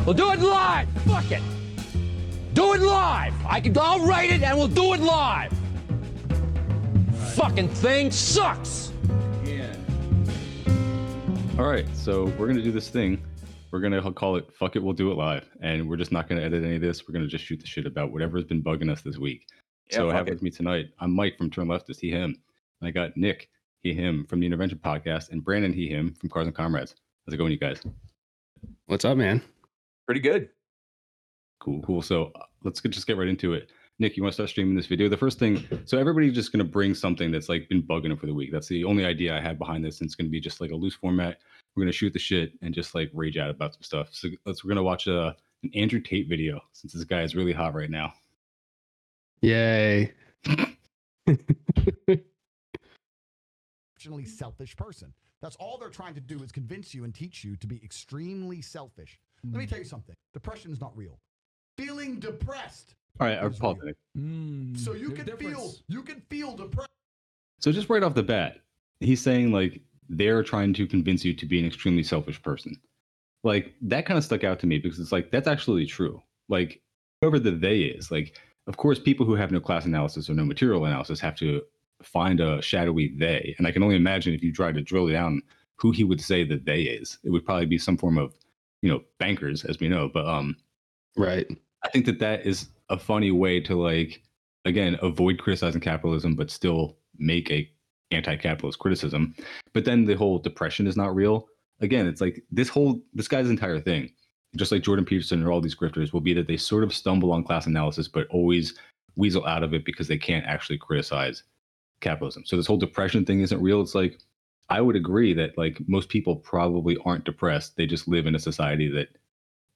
We'll do it live. Fuck it. Do it live. I can. I'll write it and we'll do it live. Fucking thing sucks. Yeah. All right, so we're gonna do this thing. We're gonna call it "Fuck It, We'll Do It Live," and we're just not gonna edit any of this. We're gonna just shoot the shit about whatever's been bugging us this week. Yeah, so I have it. with me tonight. I'm Mike from Turn Leftist, he him. And I got Nick, he him from the Intervention Podcast, and Brandon, he him from Cars and Comrades. How's it going, you guys? What's up, man? Pretty good. Cool, cool. So uh, let's get, just get right into it. Nick, you want to start streaming this video? The first thing, so everybody's just going to bring something that's like been bugging them for the week. That's the only idea I had behind this, and it's going to be just like a loose format. We're going to shoot the shit and just like rage out about some stuff. So let's we're going to watch a an Andrew Tate video since this guy is really hot right now. Yay. exceptionally selfish person. That's all they're trying to do is convince you and teach you to be extremely selfish. Let me hmm. tell you something. Depression is not real. Feeling depressed. All right, I'll It's pause it. So you can a feel you can feel depressed. So just right off the bat, he's saying like they're trying to convince you to be an extremely selfish person. Like that kind of stuck out to me because it's like that's actually true. Like whoever the they is, like of course people who have no class analysis or no material analysis have to find a shadowy they. And I can only imagine if you try to drill down who he would say the they is. It would probably be some form of, you know, bankers, as we know. But um Right. I think that that is a funny way to like again avoid criticizing capitalism but still make a anti-capitalist criticism. But then the whole depression is not real. Again, it's like this whole this guy's entire thing, just like Jordan Peterson or all these grifters, will be that they sort of stumble on class analysis but always weasel out of it because they can't actually criticize capitalism. So this whole depression thing isn't real. It's like I would agree that like most people probably aren't depressed. They just live in a society that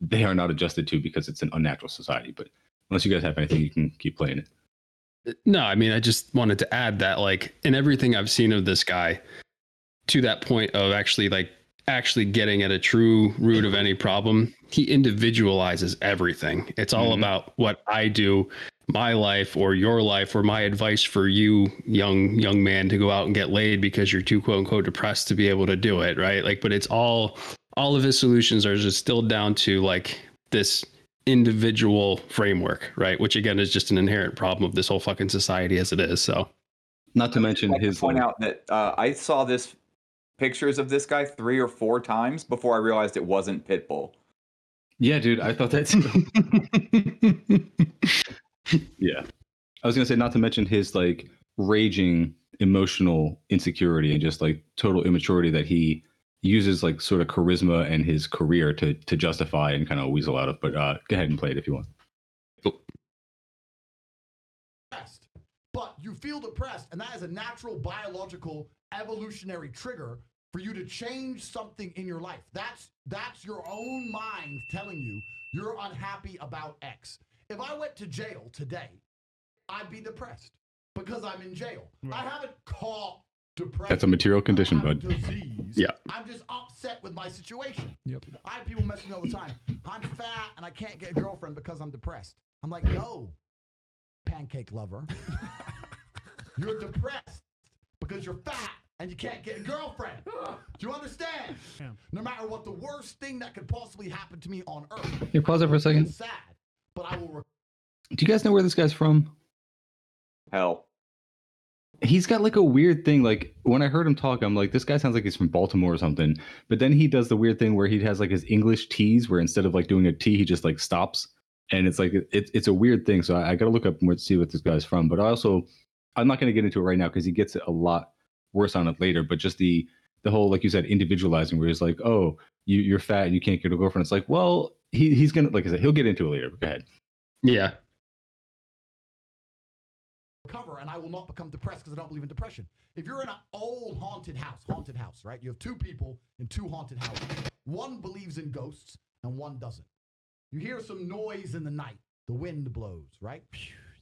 they are not adjusted to because it's an unnatural society. But unless you guys have anything, you can keep playing it. No, I mean, I just wanted to add that, like, in everything I've seen of this guy, to that point of actually, like, actually getting at a true root of any problem, he individualizes everything. It's all Mhm. about what I do, my life or your life, or my advice for you, young young man, to go out and get laid because you're too quote unquote depressed to be able to do it, right? Like, but it's all all of his solutions are just still down to like this individual framework, right? Which again is just an inherent problem of this whole fucking society as it is. So Not to mention like to his point out that uh, I saw this pictures of this guy three or four times before I realized it wasn't Pitbull. Yeah, dude, I thought that too. yeah. I was gonna say not to mention his like raging emotional insecurity and just like total immaturity that he uses like sort of charisma and his career to to justify and kind of weasel out of. But uh go ahead and play it if you want. But you feel depressed, and that is a natural biological evolutionary trigger for you to change something in your life. That's that's your own mind telling you you're unhappy about X. If I went to jail today, I'd be depressed because I'm in jail. I haven't caught depression. That's a material condition, I have bud. Disease. Yeah. I'm just upset with my situation. Yep. I have people messing me all the time. I'm fat and I can't get a girlfriend because I'm depressed. I'm like, no, pancake lover. you're depressed because you're fat and you can't get a girlfriend. Do you understand? Yeah. No matter what the worst thing that could possibly happen to me on earth. Here, pause it for a second. sad, but I will. Re- Do you guys know where this guy's from? Hell, he's got like a weird thing like when i heard him talk i'm like this guy sounds like he's from baltimore or something but then he does the weird thing where he has like his english t's where instead of like doing a t he just like stops and it's like it, it's a weird thing so i, I gotta look up and see what this guy's from but i also i'm not gonna get into it right now because he gets it a lot worse on it later but just the the whole like you said individualizing where he's like oh you, you're fat and you can't get a girlfriend it's like well he, he's gonna like i said he'll get into it later but go ahead yeah, recover and I will not become depressed because I don't believe in depression. If you're in an old haunted house, haunted house, right? You have two people in two haunted houses. One believes in ghosts and one doesn't. You hear some noise in the night. The wind blows, right?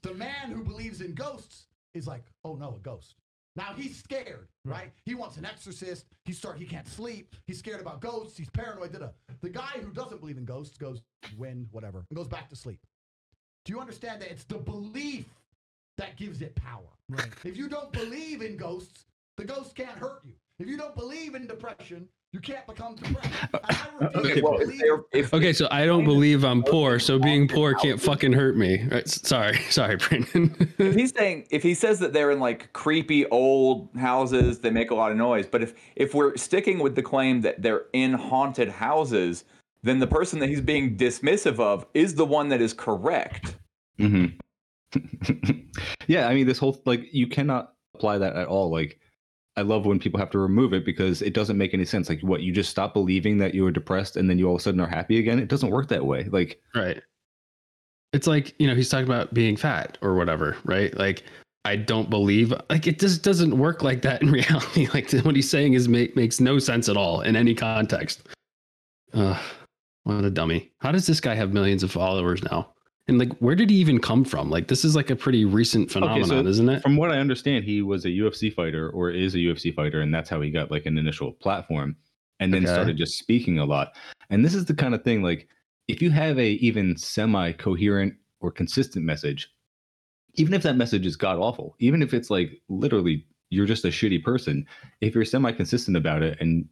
The man who believes in ghosts is like, "Oh no, a ghost." Now he's scared, hmm. right? He wants an exorcist. He start he can't sleep. He's scared about ghosts. He's paranoid. Da-da. The guy who doesn't believe in ghosts goes wind, whatever, and goes back to sleep. Do you understand that it's the belief that gives it power? Right. If you don't believe in ghosts, the ghost can't hurt you. If you don't believe in depression, You can't become depressed. And Okay, well, if if Okay, so I don't believe I'm poor, so being poor can't fucking hurt me. Right? Sorry, sorry, Brandon. if he's saying if he says that they're in like creepy old houses they make a lot of noise but if if we're sticking with the claim that they're in haunted houses then the person that he's being dismissive of is the one that is correct hmm yeah, I mean, this whole like you cannot apply that at all. Like, I love when people have to remove it because it doesn't make any sense. Like, what you just stop believing that you were depressed and then you all of a sudden are happy again? It doesn't work that way. Like, right. It's like, you know, he's talking about being fat or whatever, right? Like, I don't believe like it just doesn't work like that in reality. Like what he's saying is make, makes no sense at all in any context. Uh, what a dummy. How does this guy have millions of followers now? And like, where did he even come from? Like, this is like a pretty recent phenomenon, isn't it? from what I understand, he was a UFC fighter or is a UFC fighter, and that's how he got like an initial platform, and then Okay. started just speaking a lot. And this is the kind of thing like if you have a even semi coherent or consistent message, even if that message is god awful, even if it's like literally you're just a shitty person, if you're semi consistent about it and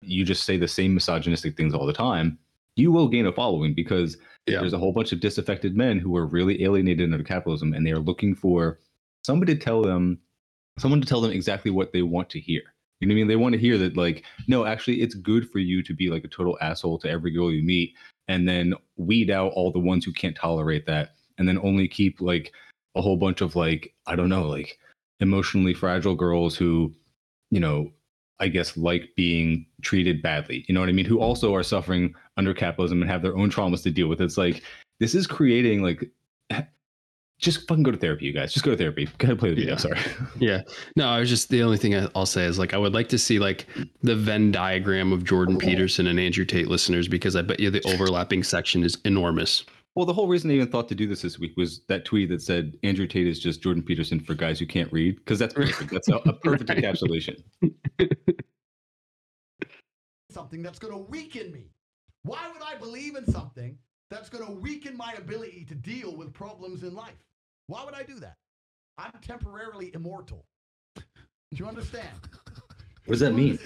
you just say the same misogynistic things all the time, you will gain a following because Yeah. there's a whole bunch of disaffected men who are really alienated under capitalism and they are looking for somebody to tell them someone to tell them exactly what they want to hear. You know what I mean? They want to hear that like, no, actually it's good for you to be like a total asshole to every girl you meet and then weed out all the ones who can't tolerate that and then only keep like a whole bunch of like, I don't know, like emotionally fragile girls who, you know, I guess like being treated badly. You know what I mean? Who also are suffering under capitalism and have their own traumas to deal with. It's like this is creating like just fucking go to therapy, you guys. Just go to therapy. Go ahead and play the video. Yeah. Sorry. Yeah. No, I was just the only thing I- I'll say is like I would like to see like the Venn diagram of Jordan Peterson and Andrew Tate listeners because I bet you the overlapping section is enormous. Well, the whole reason I even thought to do this this week was that tweet that said Andrew Tate is just Jordan Peterson for guys who can't read because that's perfect. That's a, a perfect encapsulation. something that's going to weaken me. Why would I believe in something that's going to weaken my ability to deal with problems in life? Why would I do that? I'm temporarily immortal. Do you understand? What does that mean?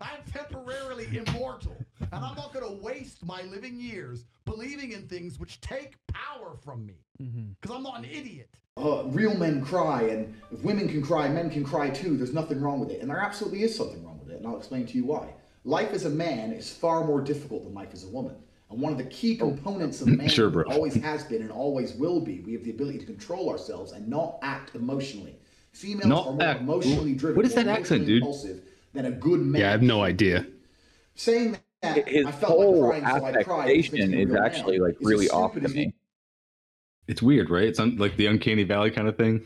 I'm temporarily immortal, and I'm not going to waste my living years believing in things which take power from me. Because I'm not an idiot. uh, real men cry, and if women can cry, men can cry too. There's nothing wrong with it, and there absolutely is something wrong with it, and I'll explain to you why. Life as a man is far more difficult than life as a woman, and one of the key oh, components of man Sure, always has been and always will be. We have the ability to control ourselves and not act emotionally. Females Not are more act- emotionally driven. what is that accent, dude? Impulsive than a good man. Yeah, I have no idea. Saying that his I felt whole like crying, so I cried, affectation is real man. actually like really off to as me It's weird, right? It's un- like the uncanny valley kind of thing.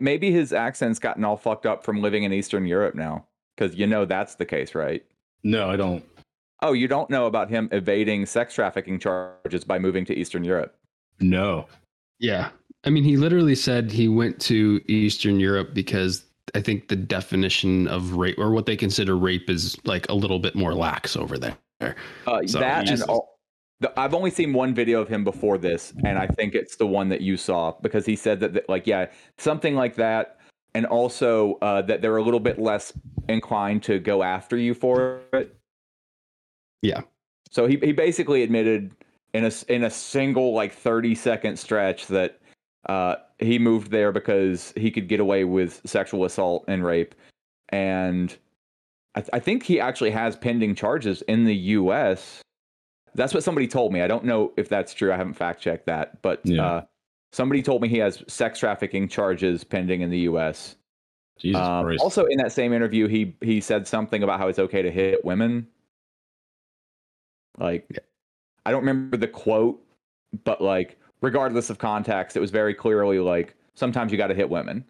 Maybe his accent's gotten all fucked up from living in eastern europe now because you know that's the case right No, I don't. oh you don't know about him evading sex trafficking charges by moving to eastern europe No. Yeah. I mean, he literally said he went to Eastern Europe because I think the definition of rape or what they consider rape is like a little bit more lax over there. Uh, So that and just- all, the, I've only seen one video of him before this, and I think it's the one that you saw because he said that, that like, yeah, something like that, and also uh, that they're a little bit less inclined to go after you for it. Yeah. So he he basically admitted in a in a single like thirty second stretch that uh, he moved there because he could get away with sexual assault and rape, and I, th- I think he actually has pending charges in the U.S. That's what somebody told me. I don't know if that's true. I haven't fact checked that, but Yeah. uh, somebody told me he has sex trafficking charges pending in the U.S. Jesus Um, Christ. also, in that same interview, he he said something about how it's okay to hit women. Like, I don't remember the quote, but like, regardless of context, it was very clearly like sometimes you got to hit women.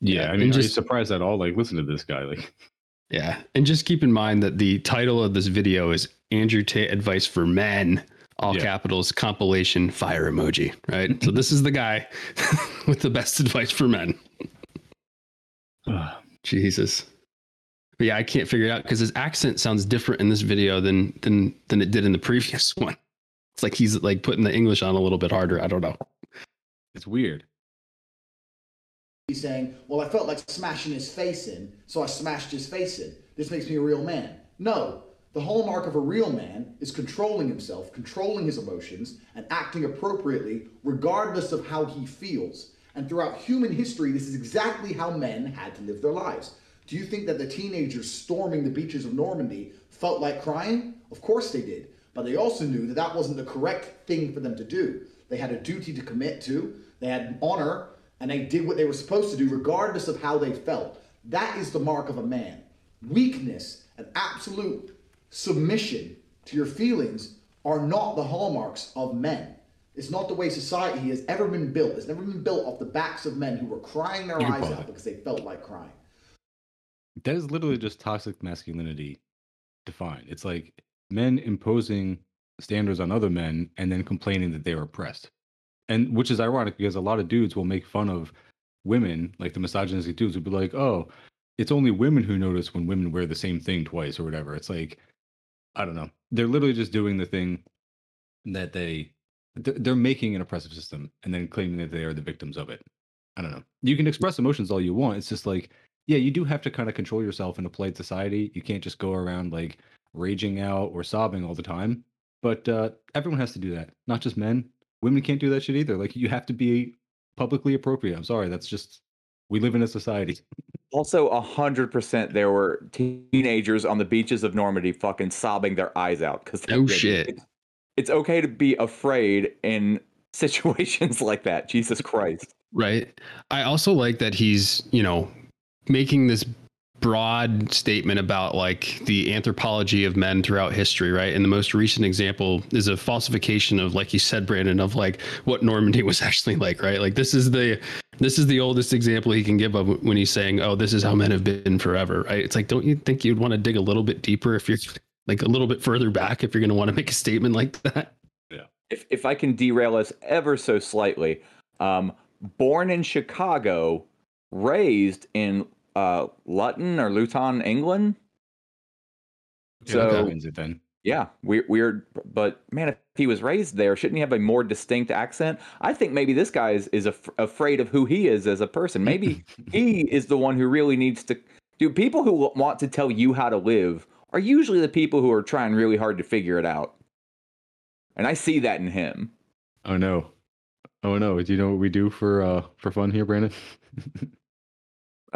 yeah, I and mean, are you just- surprised at all? Like, listen to this guy. Like, Yeah. And just keep in mind that the title of this video is Andrew Tate Advice for Men, all Yeah. capitals, compilation, fire emoji, right? so this is the guy with the best advice for men. Jesus. But yeah, I can't figure it out because his accent sounds different in this video than than than it did in the previous one. It's like he's like putting the English on a little bit harder. I don't know. it's weird. He's saying, Well, I felt like smashing his face in, so I smashed his face in. This makes me a real man. No. The hallmark of a real man is controlling himself, controlling his emotions, and acting appropriately regardless of how he feels. And throughout human history, this is exactly how men had to live their lives. Do you think that the teenagers storming the beaches of Normandy felt like crying? Of course they did. But they also knew that that wasn't the correct thing for them to do. They had a duty to commit to, they had honor, and they did what they were supposed to do regardless of how they felt. That is the mark of a man. Weakness and absolute submission to your feelings are not the hallmarks of men. It's not the way society has ever been built. It's never been built off the backs of men who were crying their You eyes out because they felt like crying. That is literally just toxic masculinity defined. It's like men imposing standards on other men and then complaining that they are oppressed. And which is ironic because a lot of dudes will make fun of women, like the misogynistic dudes would be like, oh, it's only women who notice when women wear the same thing twice or whatever. It's like, I don't know. They're literally just doing the thing that they, they're making an oppressive system and then claiming that they are the victims of it. I don't know. You can express emotions all you want. It's just like, yeah, you do have to kind of control yourself in a polite society. You can't just go around like raging out or sobbing all the time. But uh, everyone has to do that, not just men. Women can't do that shit either. Like you have to be publicly appropriate. I'm sorry, that's just we live in a society. Also, a hundred percent, there were teenagers on the beaches of Normandy fucking sobbing their eyes out because No shit. It's, it's okay to be afraid in situations like that. Jesus Christ. Right. I also like that he's, you know, making this broad statement about like the anthropology of men throughout history, right? And the most recent example is a falsification of, like you said, Brandon, of like what Normandy was actually like, right? Like this is the this is the oldest example he can give of when he's saying, "Oh, this is how men have been forever," right? It's like, don't you think you'd want to dig a little bit deeper if you're like a little bit further back if you're going to want to make a statement like that? Yeah. If if I can derail us ever so slightly, um, born in Chicago, raised in uh, Luton or Luton, England. So So wins it then. Yeah, weird, weird. But man, if he was raised there, shouldn't he have a more distinct accent? I think maybe this guy is, is af- afraid of who he is as a person. Maybe he is the one who really needs to. Do people who want to tell you how to live are usually the people who are trying really hard to figure it out. And I see that in him. Oh no. Oh no. Do you know what we do for uh for fun here, Brandon?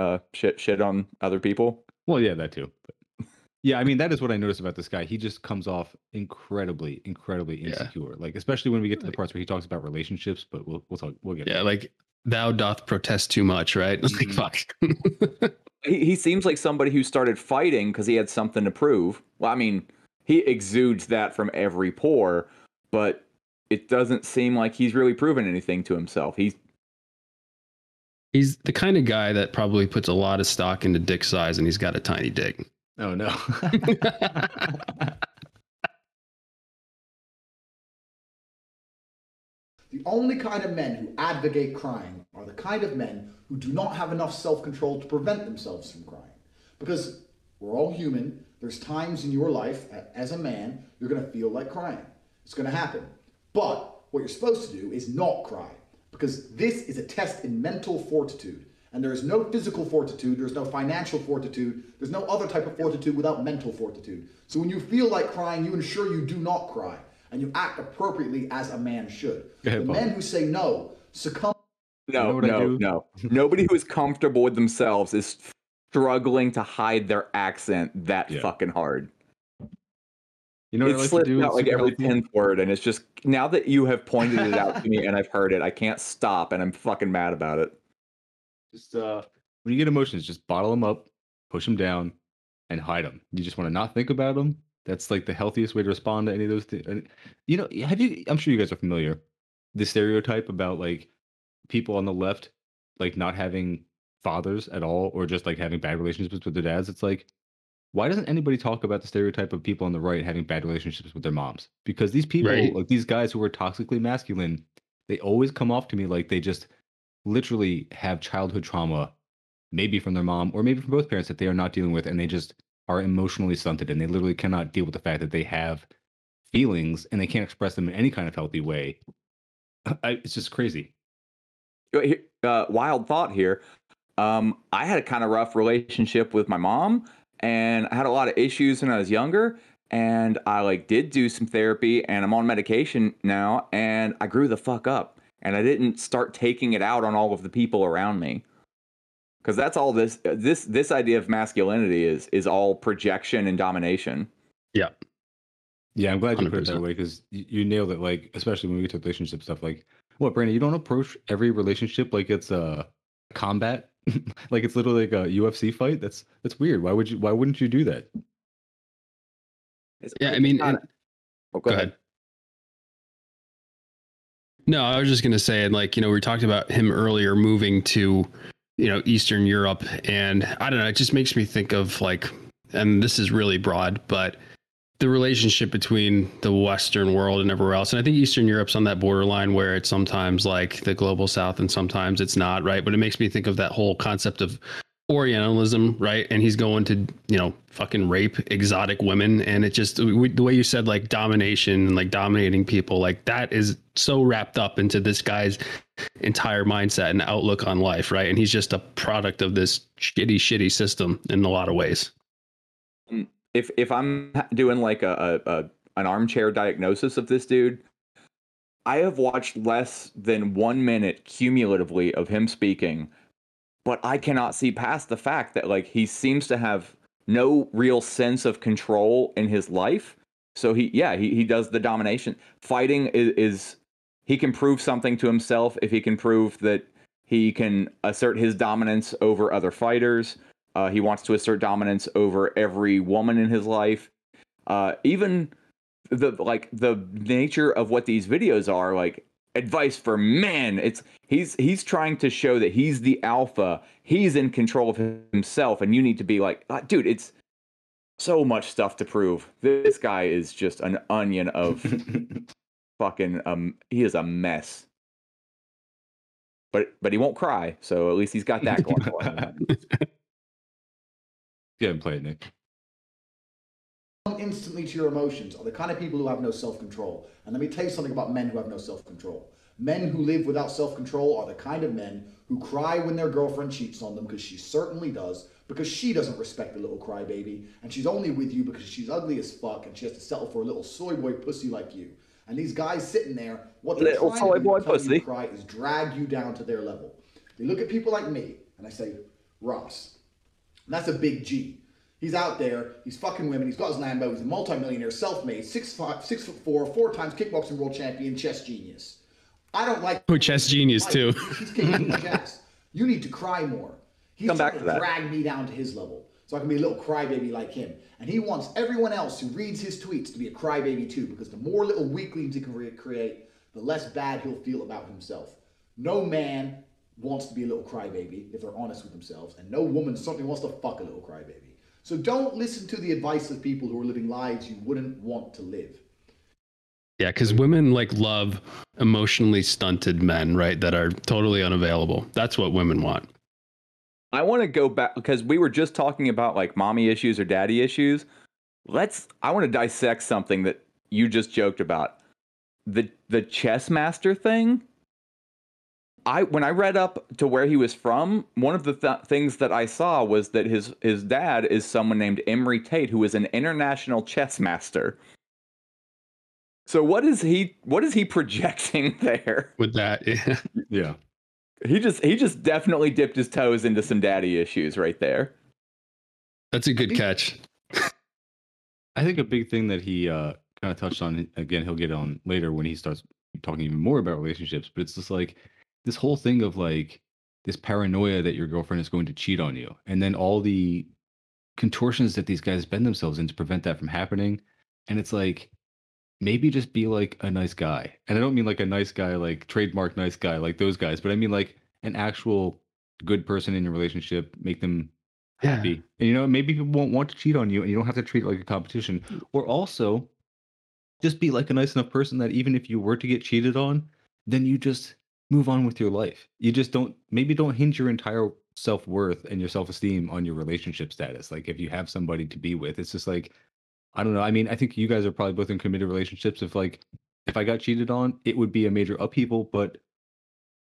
Uh, shit, shit on other people. well, yeah, that too. But yeah, I mean that is what I noticed about this guy. He just comes off incredibly, incredibly Yeah. insecure. Like especially when we get to the parts where he talks about relationships, but we'll we'll talk we'll get Yeah, like thou doth protest too much, right? Like Mhm. fuck. He, he seems like somebody who started fighting because he had something to prove. Well, I mean, he exudes that from every pore, but it doesn't seem like he's really proven anything to himself. He's He's the kind of guy that probably puts a lot of stock into dick size and he's got a tiny dick. Oh no. The only kind of men who advocate crying are the kind of men who do not have enough self control to prevent themselves from crying. Because we're all human. There's times in your life, as a man, you're going to feel like crying. It's going to happen. But what you're supposed to do is not cry. Because this is a test in mental fortitude. And there is no physical fortitude, there's no financial fortitude, there's no other type of fortitude without mental fortitude. So when you feel like crying, you ensure you do not cry. And you act appropriately as a man should. Ahead, the Paul. men who say no succumb no, know no, no. Nobody who is comfortable with themselves is struggling to hide their accent that Yeah. fucking hard. You know what it I like to slips do? out It's like every tenth word, and it's just now that you have pointed it out to me and I've heard it, I can't stop, and I'm fucking mad about it. Just uh, when you get emotions, just bottle them up, push them down, and hide them. You just want to not think about them. That's like the healthiest way to respond to any of those things. You know, have you? I'm sure you guys are familiar. The stereotype about like people on the left, like not having fathers at all, or just like having bad relationships with their dads. It's like, why doesn't anybody talk about the stereotype of people on the right having bad relationships with their moms? Because these people, Right. like these guys who are toxically masculine, they always come off to me like they just literally have childhood trauma, maybe from their mom or maybe from both parents that they are not dealing with, and they just are emotionally stunted and they literally cannot deal with the fact that they have feelings and they can't express them in any kind of healthy way. I, it's just crazy. Uh, wild thought here. Um, I had a kind of rough relationship with my mom, and I had a lot of issues when I was younger. And I like did do some therapy, and I'm on medication now, and I grew the fuck up, and I didn't start taking it out on all of the people around me because that's all this this this idea of masculinity is is all projection and domination Yeah. Yeah, I'm glad you put it that way because you, you nailed it. Like, especially when we get to relationship stuff. Like, what, Brandon? You don't approach every relationship like it's a combat, like it's literally like a UFC fight. That's that's weird. Why would you? Why wouldn't you do that? It's- Yeah, I mean, not and- a- oh, go, ahead. No, I was just going to say, and like, you know, we talked about him earlier moving to, you know, Eastern Europe. And I don't know, it just makes me think of like, and this is really broad, but the relationship between the Western world and everywhere else. And I think Eastern Europe's on that borderline where it's sometimes like the global South and sometimes it's not, right? But it makes me think of that whole concept of Orientalism, right? And he's going to, you know, fucking rape exotic women. And it just, we, the way you said like domination and like dominating people, like that is so wrapped up into this guy's entire mindset and outlook on life, right? And he's just a product of this shitty, shitty system in a lot of ways. Mm. If if I'm doing like a, a, a an armchair diagnosis of this dude, I have watched less than one minute cumulatively of him speaking, but I cannot see past the fact that like he seems to have no real sense of control in his life. So he yeah he he does the domination. Fighting is, is he can prove something to himself if he can prove that he can assert his dominance over other fighters. Uh, he wants to assert dominance over every woman in his life. Uh, even the like the nature of what these videos are like advice for men. It's he's he's trying to show that he's the alpha. He's in control of himself, and you need to be like, "Ah, dude. It's so much stuff to prove. This guy is just an onion of fucking um. He is a mess. But but he won't cry, so at least he's got that going for him. Yeah, play it, Nick. instantly to your emotions are the kind of people who have no self-control. And let me tell you something about men who have no self-control. Men who live without self-control are the kind of men who cry when their girlfriend cheats on them because she certainly does, because she doesn't respect the little crybaby, and she's only with you because she's ugly as fuck and she has to settle for a little soy boy pussy like you. And these guys sitting there, what they're Little trying soy to do boy to you pussy. cry is drag you down to their level. They look at people like me and I say, Ross, and that's a big G. He's out there, he's fucking women, he's got his Lambo, he's a multimillionaire, self-made, six five, six foot four, four times kickboxing world champion, chess genius. I don't like Oh, chess genius too. He's kicking my ass. You need to cry more. He's Come back trying to that. drag me down to his level. So I can be a little crybaby like him. And he wants everyone else who reads his tweets to be a crybaby too, because the more little weaklings he can re- create, the less bad he'll feel about himself. No man wants to be a little crybaby if they're honest with themselves, and no woman certainly wants to fuck a little crybaby. So don't listen to the advice of people who are living lives you wouldn't want to live. Yeah, because women like love emotionally stunted men, right? That are totally unavailable. That's what women want. I want to go back because we were just talking about like mommy issues or daddy issues. Let's. I want to dissect something that you just joked about. The the chess master thing. I when I read up to where he was from, one of the th- things that I saw was that his his dad is someone named Emory Tate, who is an international chess master. So what is he? What is he projecting there? With that, yeah. Yeah. He just he just definitely dipped his toes into some daddy issues right there. that's a good catch. I think a big thing that he uh, kind of touched on again, he'll get on later when he starts talking even more about relationships. But it's just like this whole thing of like this paranoia that your girlfriend is going to cheat on you, and then all the contortions that these guys bend themselves in to prevent that from happening. And it's like maybe just be like a nice guy, and I don't mean like a nice guy like trademark nice guy like those guys, but I mean like an actual good person in your relationship. Make them Yeah. happy. And you know, maybe people won't want to cheat on you and you don't have to treat it like a competition. Mm. Or also just be like a nice enough person that even if you were to get cheated on, then you just move on with your life. You just don't maybe don't hinge your entire self-worth and your self-esteem on your relationship status. Like if you have somebody to be with, it's just like I don't know. I mean, I think you guys are probably both in committed relationships. If like if I got cheated on, it would be a major upheaval, but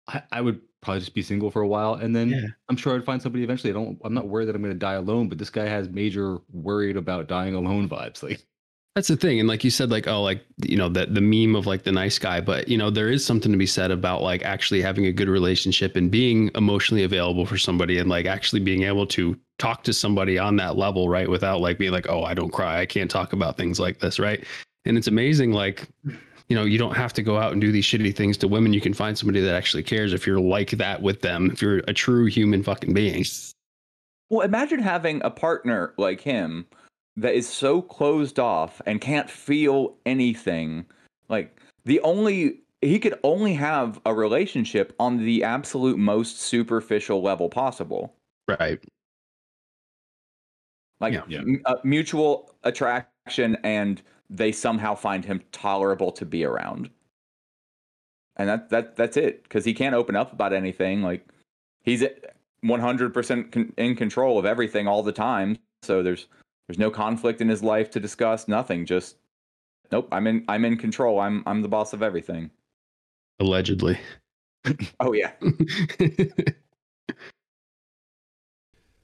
I, I would probably just be single for a while, and then Yeah. I'm sure I'd find somebody eventually. I don't. I'm not worried that I'm going to die alone, but this guy has major worried about dying alone vibes. Like, That's the thing. And like you said, like, oh, like, you know, that the meme of like the nice guy, but you know, there is something to be said about like actually having a good relationship and being emotionally available for somebody and like actually being able to talk to somebody on that level, right? Without like being like, oh, I don't cry. I can't talk about things like this, right? And it's amazing, like, you know, you don't have to go out and do these shitty things to women. You can find somebody that actually cares if you're like that with them, if you're a true human fucking being. Well, imagine having a partner like him that is so closed off and can't feel anything. Like the only he could only have a relationship on the absolute most superficial level possible. Right. Like Yeah. Yeah. m- uh, mutual attraction and they somehow find him tolerable to be around. And that that that's it cuz he can't open up about anything like he's 100% con- in control of everything all the time. So there's there's no conflict in his life to discuss, nothing, just nope, I'm in I'm in control. I'm I'm the boss of everything. Allegedly. Oh yeah.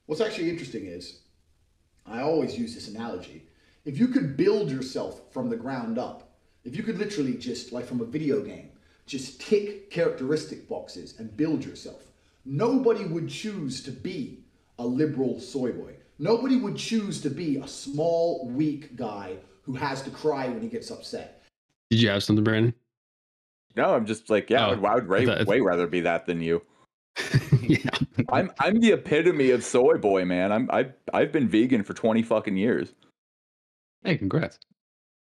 What's actually interesting is, I always use this analogy. If you could build yourself from the ground up, if you could literally just, like from a video game, just tick characteristic boxes and build yourself, nobody would choose to be a liberal soy boy. Nobody would choose to be a small, weak guy who has to cry when he gets upset. Did you have something, Brandon? No, I'm just like, yeah, I Oh, would, I would way, I thought- way rather be that than you. yeah. I'm I'm the epitome of soy boy, man. I'm I've I've been vegan for 20 fucking years. hey, congrats.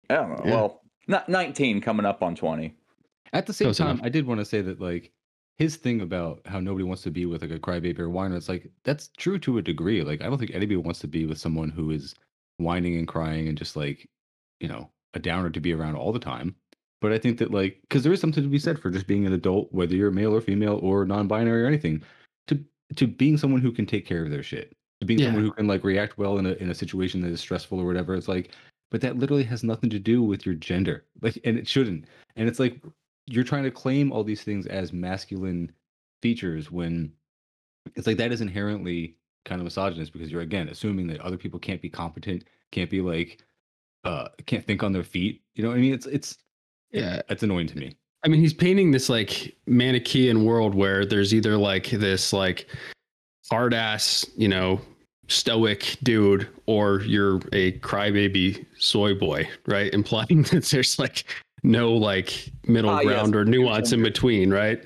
I don't know. Yeah. Well, not 19 coming up on 20. At the same Close time, enough. I did want to say that like his thing about how nobody wants to be with like a crybaby or whiner, it's like that's true to a degree. Like I don't think anybody wants to be with someone who is whining and crying and just like, you know, a downer to be around all the time. But I think that like because there is something to be said for just being an adult, whether you're male or female or non-binary or anything, to to being someone who can take care of their shit. To being Yeah. someone who can like react well in a in a situation that is stressful or whatever. It's like, but that literally has nothing to do with your gender. Like and it shouldn't. And it's like you're trying to claim all these things as masculine features when it's like that is inherently kind of misogynist because you're again assuming that other people can't be competent, can't be like uh can't think on their feet. You know what I mean? It's it's Yeah. it's annoying to me. I mean, he's painting this like manichean world where there's either like this like hard ass, you know, stoic dude, or you're a crybaby soy boy, right? Implying that there's like no like middle yes. ground or nuance in between, right?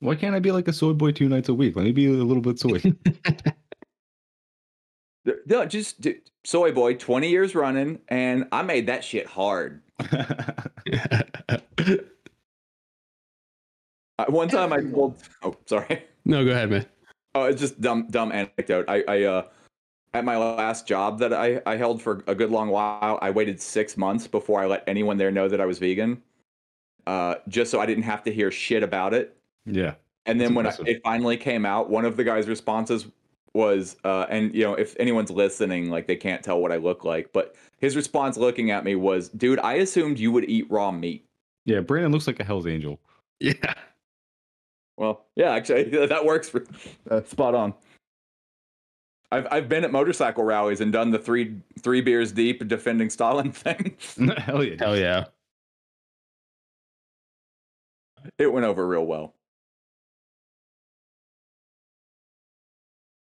Why can't I be like a soy boy two nights a week? Let me be a little bit soy. No, just d- soy boy, 20 years running, and I made that shit hard. Uh, one time I Everyone. told, oh, sorry. no, go ahead, man. Oh, it's just dumb, dumb anecdote. I, I, uh, at my last job that I, I held for a good long while, I waited six months before I let anyone there know that I was vegan, uh, just so I didn't have to hear shit about it. yeah. And then That's when I, it finally came out, one of the guy's responses was, uh, and you know, if anyone's listening, like they can't tell what I look like, but his response looking at me was, dude, I assumed you would eat raw meat. Yeah, Brandon looks like a Hell's Angel. Yeah. Well, yeah, actually, that works for uh, spot on. I've I've been at motorcycle rallies and done the three three beers deep defending Stalin thing. Hell yeah. Hell yeah. It went over real well.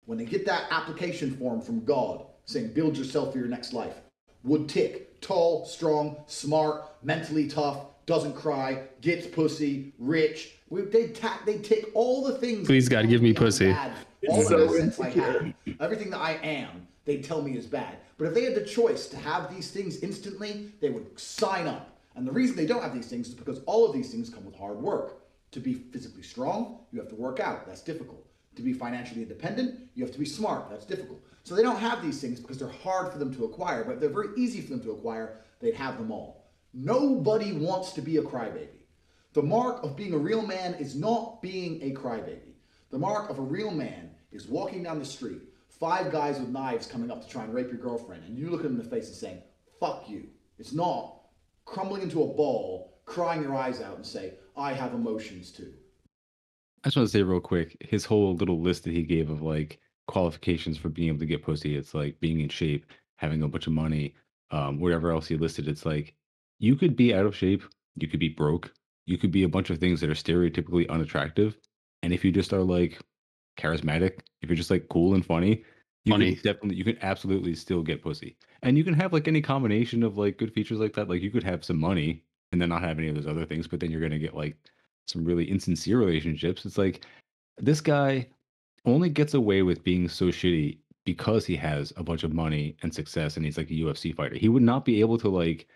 When they get that application form from God saying, build yourself for your next life, would tick tall, strong, smart, mentally tough, doesn't cry, gets pussy, rich. We, they, ta- they tick all the things. Please, God, give me pussy. bad. All so the assets I have, everything that I am, they tell me is bad. But if they had the choice to have these things instantly, they would sign up. And the reason they don't have these things is because all of these things come with hard work. To be physically strong, you have to work out. That's difficult. To be financially independent, you have to be smart. That's difficult. So they don't have these things because they're hard for them to acquire, but they're very easy for them to acquire. They'd have them all. Nobody wants to be a crybaby. The mark of being a real man is not being a crybaby. The mark of a real man is walking down the street, five guys with knives coming up to try and rape your girlfriend, and you look at them in the face and saying, fuck you. It's not crumbling into a ball, crying your eyes out, and say, I have emotions too. I just want to say real quick, his whole little list that he gave of like qualifications for being able to get pussy, it's like being in shape, having a bunch of money, um, whatever else he listed. It's like you could be out of shape, you could be broke, you could be a bunch of things that are stereotypically unattractive. And if you just are like charismatic, if you're just like cool and funny, you Funny. can definitely you can absolutely still get pussy. And you can have like any combination of like good features like that. Like you could have some money and then not have any of those other things, but then you're gonna get like some really insincere relationships. It's like this guy only gets away with being so shitty because he has a bunch of money and success and he's like a UFC fighter. He would not be able to like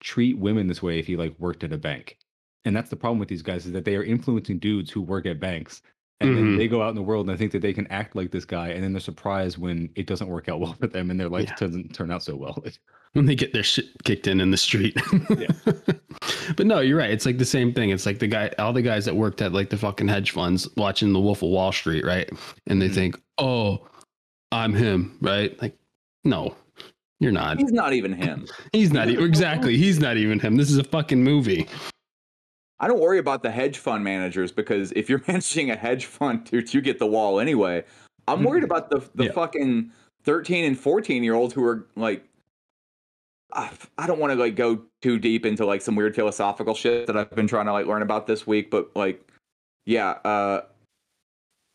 treat women this way if he like worked at a bank. And that's the problem with these guys is that they are influencing dudes who work at banks. And then Mhm. they go out in the world and they think that they can act like this guy, and then they're surprised when it doesn't work out well for them and their life Yeah. doesn't turn out so well. when they get their shit kicked in in the street. Yeah. but no, you're right. It's like the same thing. It's like the guy, all the guys that worked at like the fucking hedge funds watching the Wolf of Wall Street, right? And they Mhm. think, oh, I'm him, right? Like, no, you're not. He's not even him. He's not even, exactly. He's not even him. This is a fucking movie. I don't worry about the hedge fund managers because if you're managing a hedge fund, dude, you get the wall anyway. I'm worried about the the Yeah. fucking 13 and 14 year olds who are like I I don't want to like go too deep into like some weird philosophical shit that I've been trying to like learn about this week, but like yeah, uh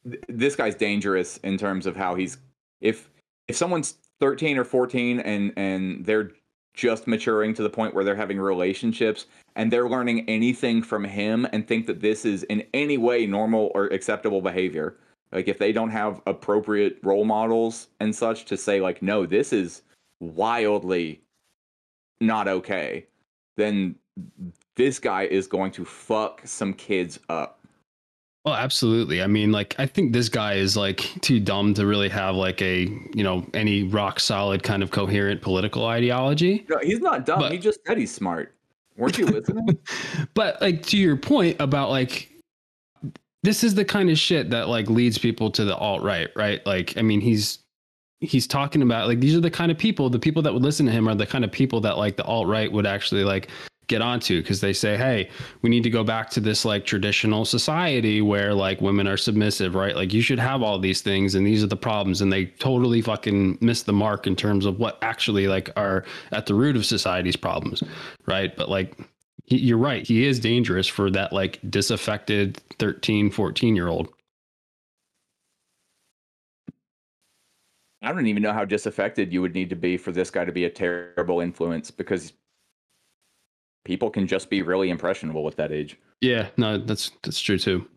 th- this guy's dangerous in terms of how he's if if someone's 13 or 14 and and they're just maturing to the point where they're having relationships and they're learning anything from him and think that this is in any way normal or acceptable behavior. Like if they don't have appropriate role models and such to say like no this is wildly not okay then this guy is going to fuck some kids up Oh, absolutely. I mean, like, I think this guy is like too dumb to really have like a, you know, any rock solid kind of coherent political ideology. no, he's not dumb But- he just said he's smart weren't you listening but like to your point about like this is the kind of shit that like leads people to the alt right, right? Like, I mean, he's he's talking about like these are the kind of people, the people that would listen to him are the kind of people that like the alt right would actually like get onto because they say, hey, we need to go back to this like traditional society where like women are submissive, right? Like you should have all these things and these are the problems. And they totally fucking miss the mark in terms of what actually like are at the root of society's problems, right? But like he, you're right, he is dangerous for that like disaffected 13, 14 year old. I don't even know how disaffected you would need to be for this guy to be a terrible influence because people can just be really impressionable at that age. Yeah, no, that's that's true too.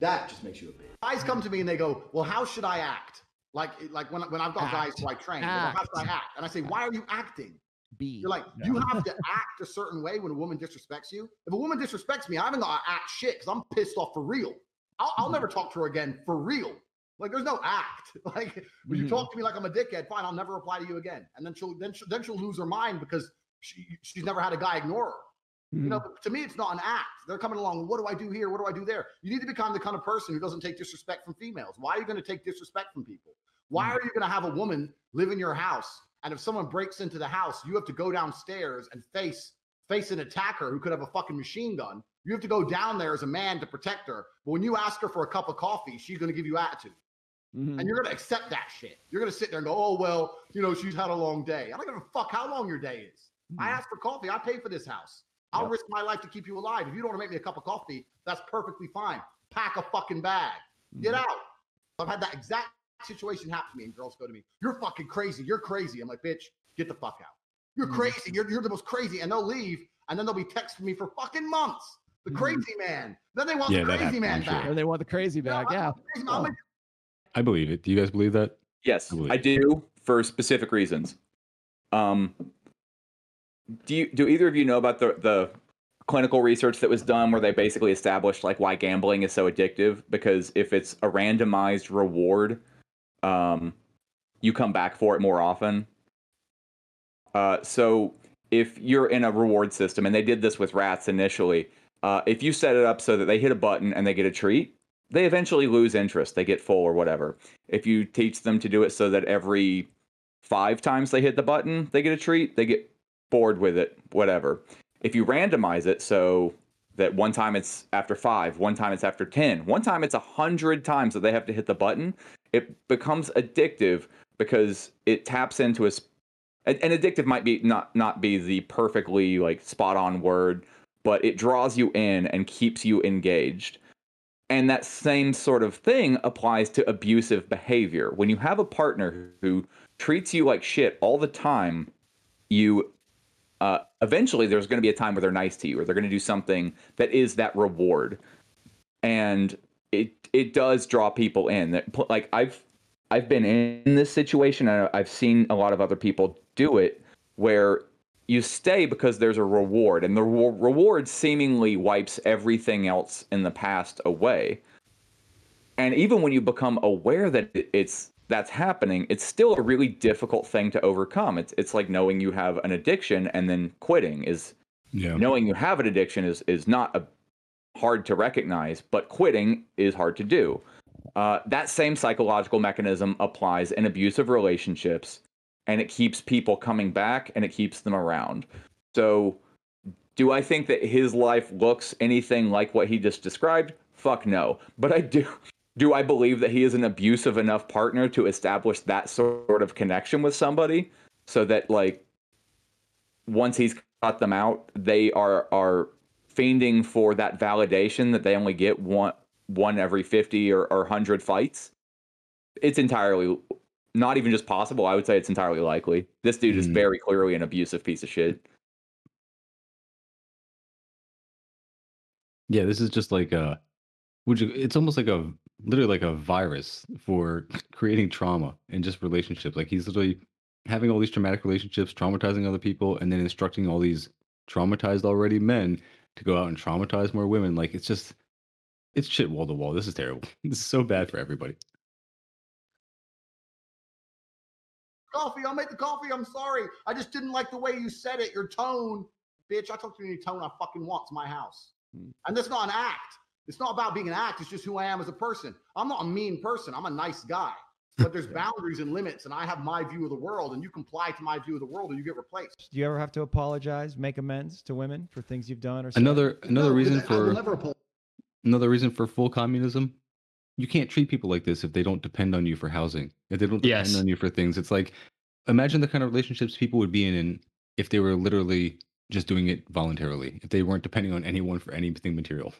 That just makes you a bitch. Guys come to me and they go, "Well, how should I act?" Like, like when when I've got guys Act. who I train, they go, how should I act? And I say, "Why are you acting?" B. You're like, you have to act a certain way when a woman disrespects you. If a woman disrespects me, I haven't got to act shit because I'm pissed off for real. I'll, I'll mm-hmm. never talk to her again for real. Like, there's no act. Like, when you Mhm. talk to me like I'm a dickhead, fine, I'll never reply to you again. And then she'll then she'll, then she'll lose her mind because she she's never had a guy ignore her. You know, but to me, it's not an act. They're coming along. What do I do here? What do I do there? You need to become the kind of person who doesn't take disrespect from females. Why are you going to take disrespect from people? Why are you going to have a woman live in your house, and if someone breaks into the house, you have to go downstairs and face face an attacker who could have a fucking machine gun? You have to go down there as a man to protect her. But when you ask her for a cup of coffee, she's going to give you attitude, Mhm. and you're going to accept that shit. You're going to sit there and go, "Oh well, you know, she's had a long day. I don't give a fuck how long your day is. I asked for coffee. I pay for this house. I'll Yep. risk my life to keep you alive. If you don't want to make me a cup of coffee, that's perfectly fine. Pack a fucking bag. Get out. I've had that exact situation happen to me, and girls go to me, You're fucking crazy. You're crazy. I'm like, Bitch, get the fuck out. You're Mhm. crazy. You're, you're the most crazy. And they'll leave, and then they'll be texting me for fucking months. The Mhm. crazy man. Then they want Yeah, the crazy man I'm sure. back. Or they want the crazy No, back. I Yeah. want the crazy man. I believe it. Do you guys believe that? Yes, I I do for specific reasons. Um, do you do either of you know about the the clinical research that was done where they basically established like why gambling is so addictive? Because if it's a randomized reward, um, you come back for it more often. Uh, so if you're in a reward system, and they did this with rats initially, uh, if you set it up so that they hit a button and they get a treat, they eventually lose interest. They get full or whatever. If you teach them to do it so that every five times they hit the button, they get a treat, they get bored with it, whatever. If you randomize it, so that one time it's after five, one time it's after 10, one time it's a hundred times that they have to hit the button. It becomes addictive because it taps into a, and addictive might be not, not be the perfectly like spot on word, but it draws you in and keeps you engaged. And that same sort of thing applies to abusive behavior. When you have a partner who treats you like shit all the time, you uh, eventually there's going to be a time where they're nice to you or they're going to do something that is that reward and it it does draw people in that like i've i've been in this situation and i've seen a lot of other people do it where you stay because there's a reward and the re- reward seemingly wipes everything else in the past away. And even when you become aware that it's that's happening it's still a really difficult thing to overcome. It's it's like knowing you have an addiction and then quitting is Yeah. knowing you have an addiction is is not a hard to recognize but quitting is hard to do. Uh, that same psychological mechanism applies in abusive relationships and it keeps people coming back and it keeps them around. So do i think that his life looks anything like what he just described? Fuck no. But i do do i believe that he is an abusive enough partner to establish that sort of connection with somebody so that like once he's cut them out they are are fiending for that validation that they only get one one every 50 or, or 100 fights? It's entirely not even just possible i would say it's entirely likely this dude is Hmm. very clearly an abusive piece of shit Yeah, this is just like a would you it's almost like a literally like a virus for creating trauma and just relationships. Like he's literally having all these traumatic relationships, traumatizing other people, and then instructing all these traumatized already men to go out and traumatize more women. Like it's just it's shit wall to wall. This is terrible. This is so bad for everybody. Coffee, I'll make the coffee. I'm sorry. I just didn't like the way you said it, your tone. Bitch, I talk to you any tone I fucking want. It's my house. Hmm. And that's not an act. It's not about being an act. It's just who I am as a person. I'm not a mean person. I'm a nice guy. But there's boundaries and limits, and I have my view of the world, and you comply to my view of the world, or you get replaced. Do you ever have to apologize, make amends to women for things you've done or said? Another another No, reason for never another reason for full communism you can't treat people like this if they don't depend on you for housing if they don't depend Yes. on you for things it's like imagine the kind of relationships people would be in if they were literally just doing it voluntarily if they weren't depending on anyone for anything material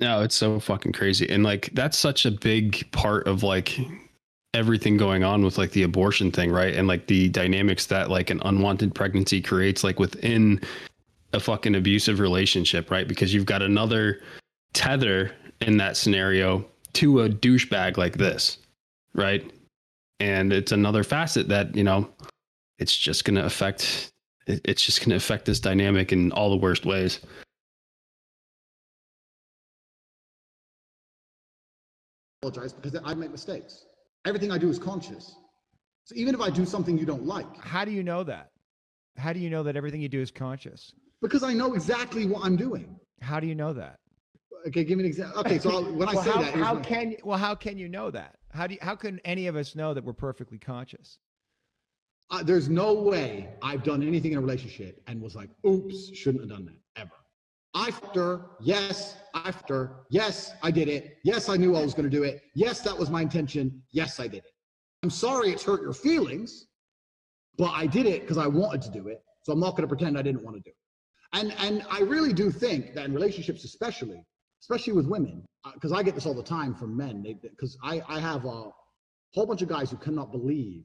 No, it's so fucking crazy. And like that's such a big part of like everything going on with like the abortion thing, right? And like the dynamics that like an unwanted pregnancy creates like within a fucking abusive relationship, right? Because you've got another tether in that scenario to a douchebag like this, right? And it's another facet that, you know, it's just going to affect it's just going to affect this dynamic in all the worst ways. apologize because I make mistakes. Everything I do is conscious. So even if I do something you don't like, How do you know that? How do you know that everything you do is conscious? because I know exactly what I'm doing. How do you know that? Okay, give me an example. Okay, so I'll, when I well, say how, that, how my- can you, well how can you know that? How do you, how can any of us know that we're perfectly conscious? uh, there's no way I've done anything in a relationship and was like, oops, shouldn't have done that ever. After, yes, after, yes, I did it. Yes, I knew I was going to do it. Yes, that was my intention. Yes, I did it. I'm sorry it's hurt your feelings, but I did it because I wanted to do it. So I'm not going to pretend I didn't want to do it. And and I really do think that in relationships, especially, especially with women, because I get this all the time from men. Because I I have a whole bunch of guys who cannot believe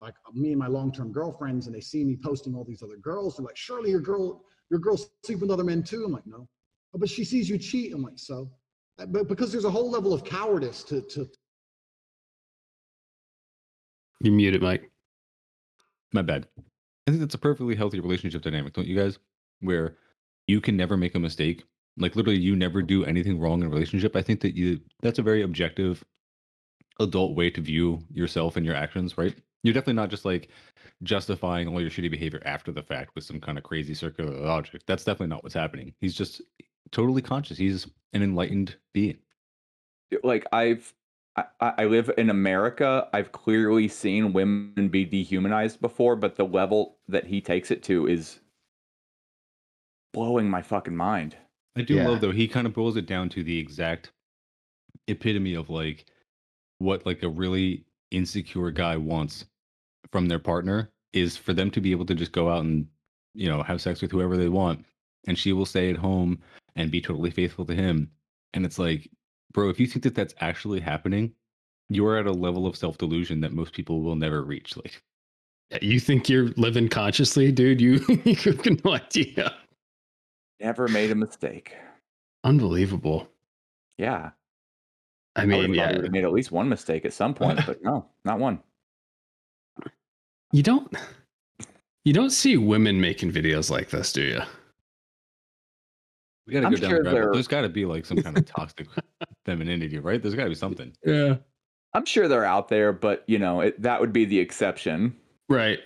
like me and my long-term girlfriends and they see me posting all these other girls. They're like surely your girl your girls sleep with other men too. I'm like no. Oh, but she sees you cheat. I'm like so? Uh, but because there's a whole level of cowardice to to You mute it, Mike. my bad. I think that's a perfectly healthy relationship dynamic don't you guys? Where you can never make a mistake like literally you never do anything wrong in a relationship i think that you that's a very objective adult way to view yourself and your actions right? You're definitely not just like justifying all your shitty behavior after the fact with some kind of crazy circular logic. That's definitely not what's happening. He's just totally conscious. He's an enlightened being. Like I've I, I live in America. I've clearly seen women be dehumanized before, but the level that he takes it to is blowing my fucking mind. I do Yeah. love though he kind of boils it down to the exact epitome of like what like a really insecure guy wants from their partner is for them to be able to just go out and you know have sex with whoever they want and she will stay at home and be totally faithful to him and it's like bro if you think that that's actually happening you're at a level of self-delusion that most people will never reach like You think you're living consciously, dude? You you have no idea. Never made a mistake. Unbelievable. Yeah. I I mean, thought yeah, made at least one mistake at some point, but no, not one. you don't you don't see women making videos like this, do you? we gotta I'm go down sure the rabbit there's got to be like some kind of toxic femininity right there's got to be something Yeah. I'm sure they're out there, but you know, it, that would be the exception. Right.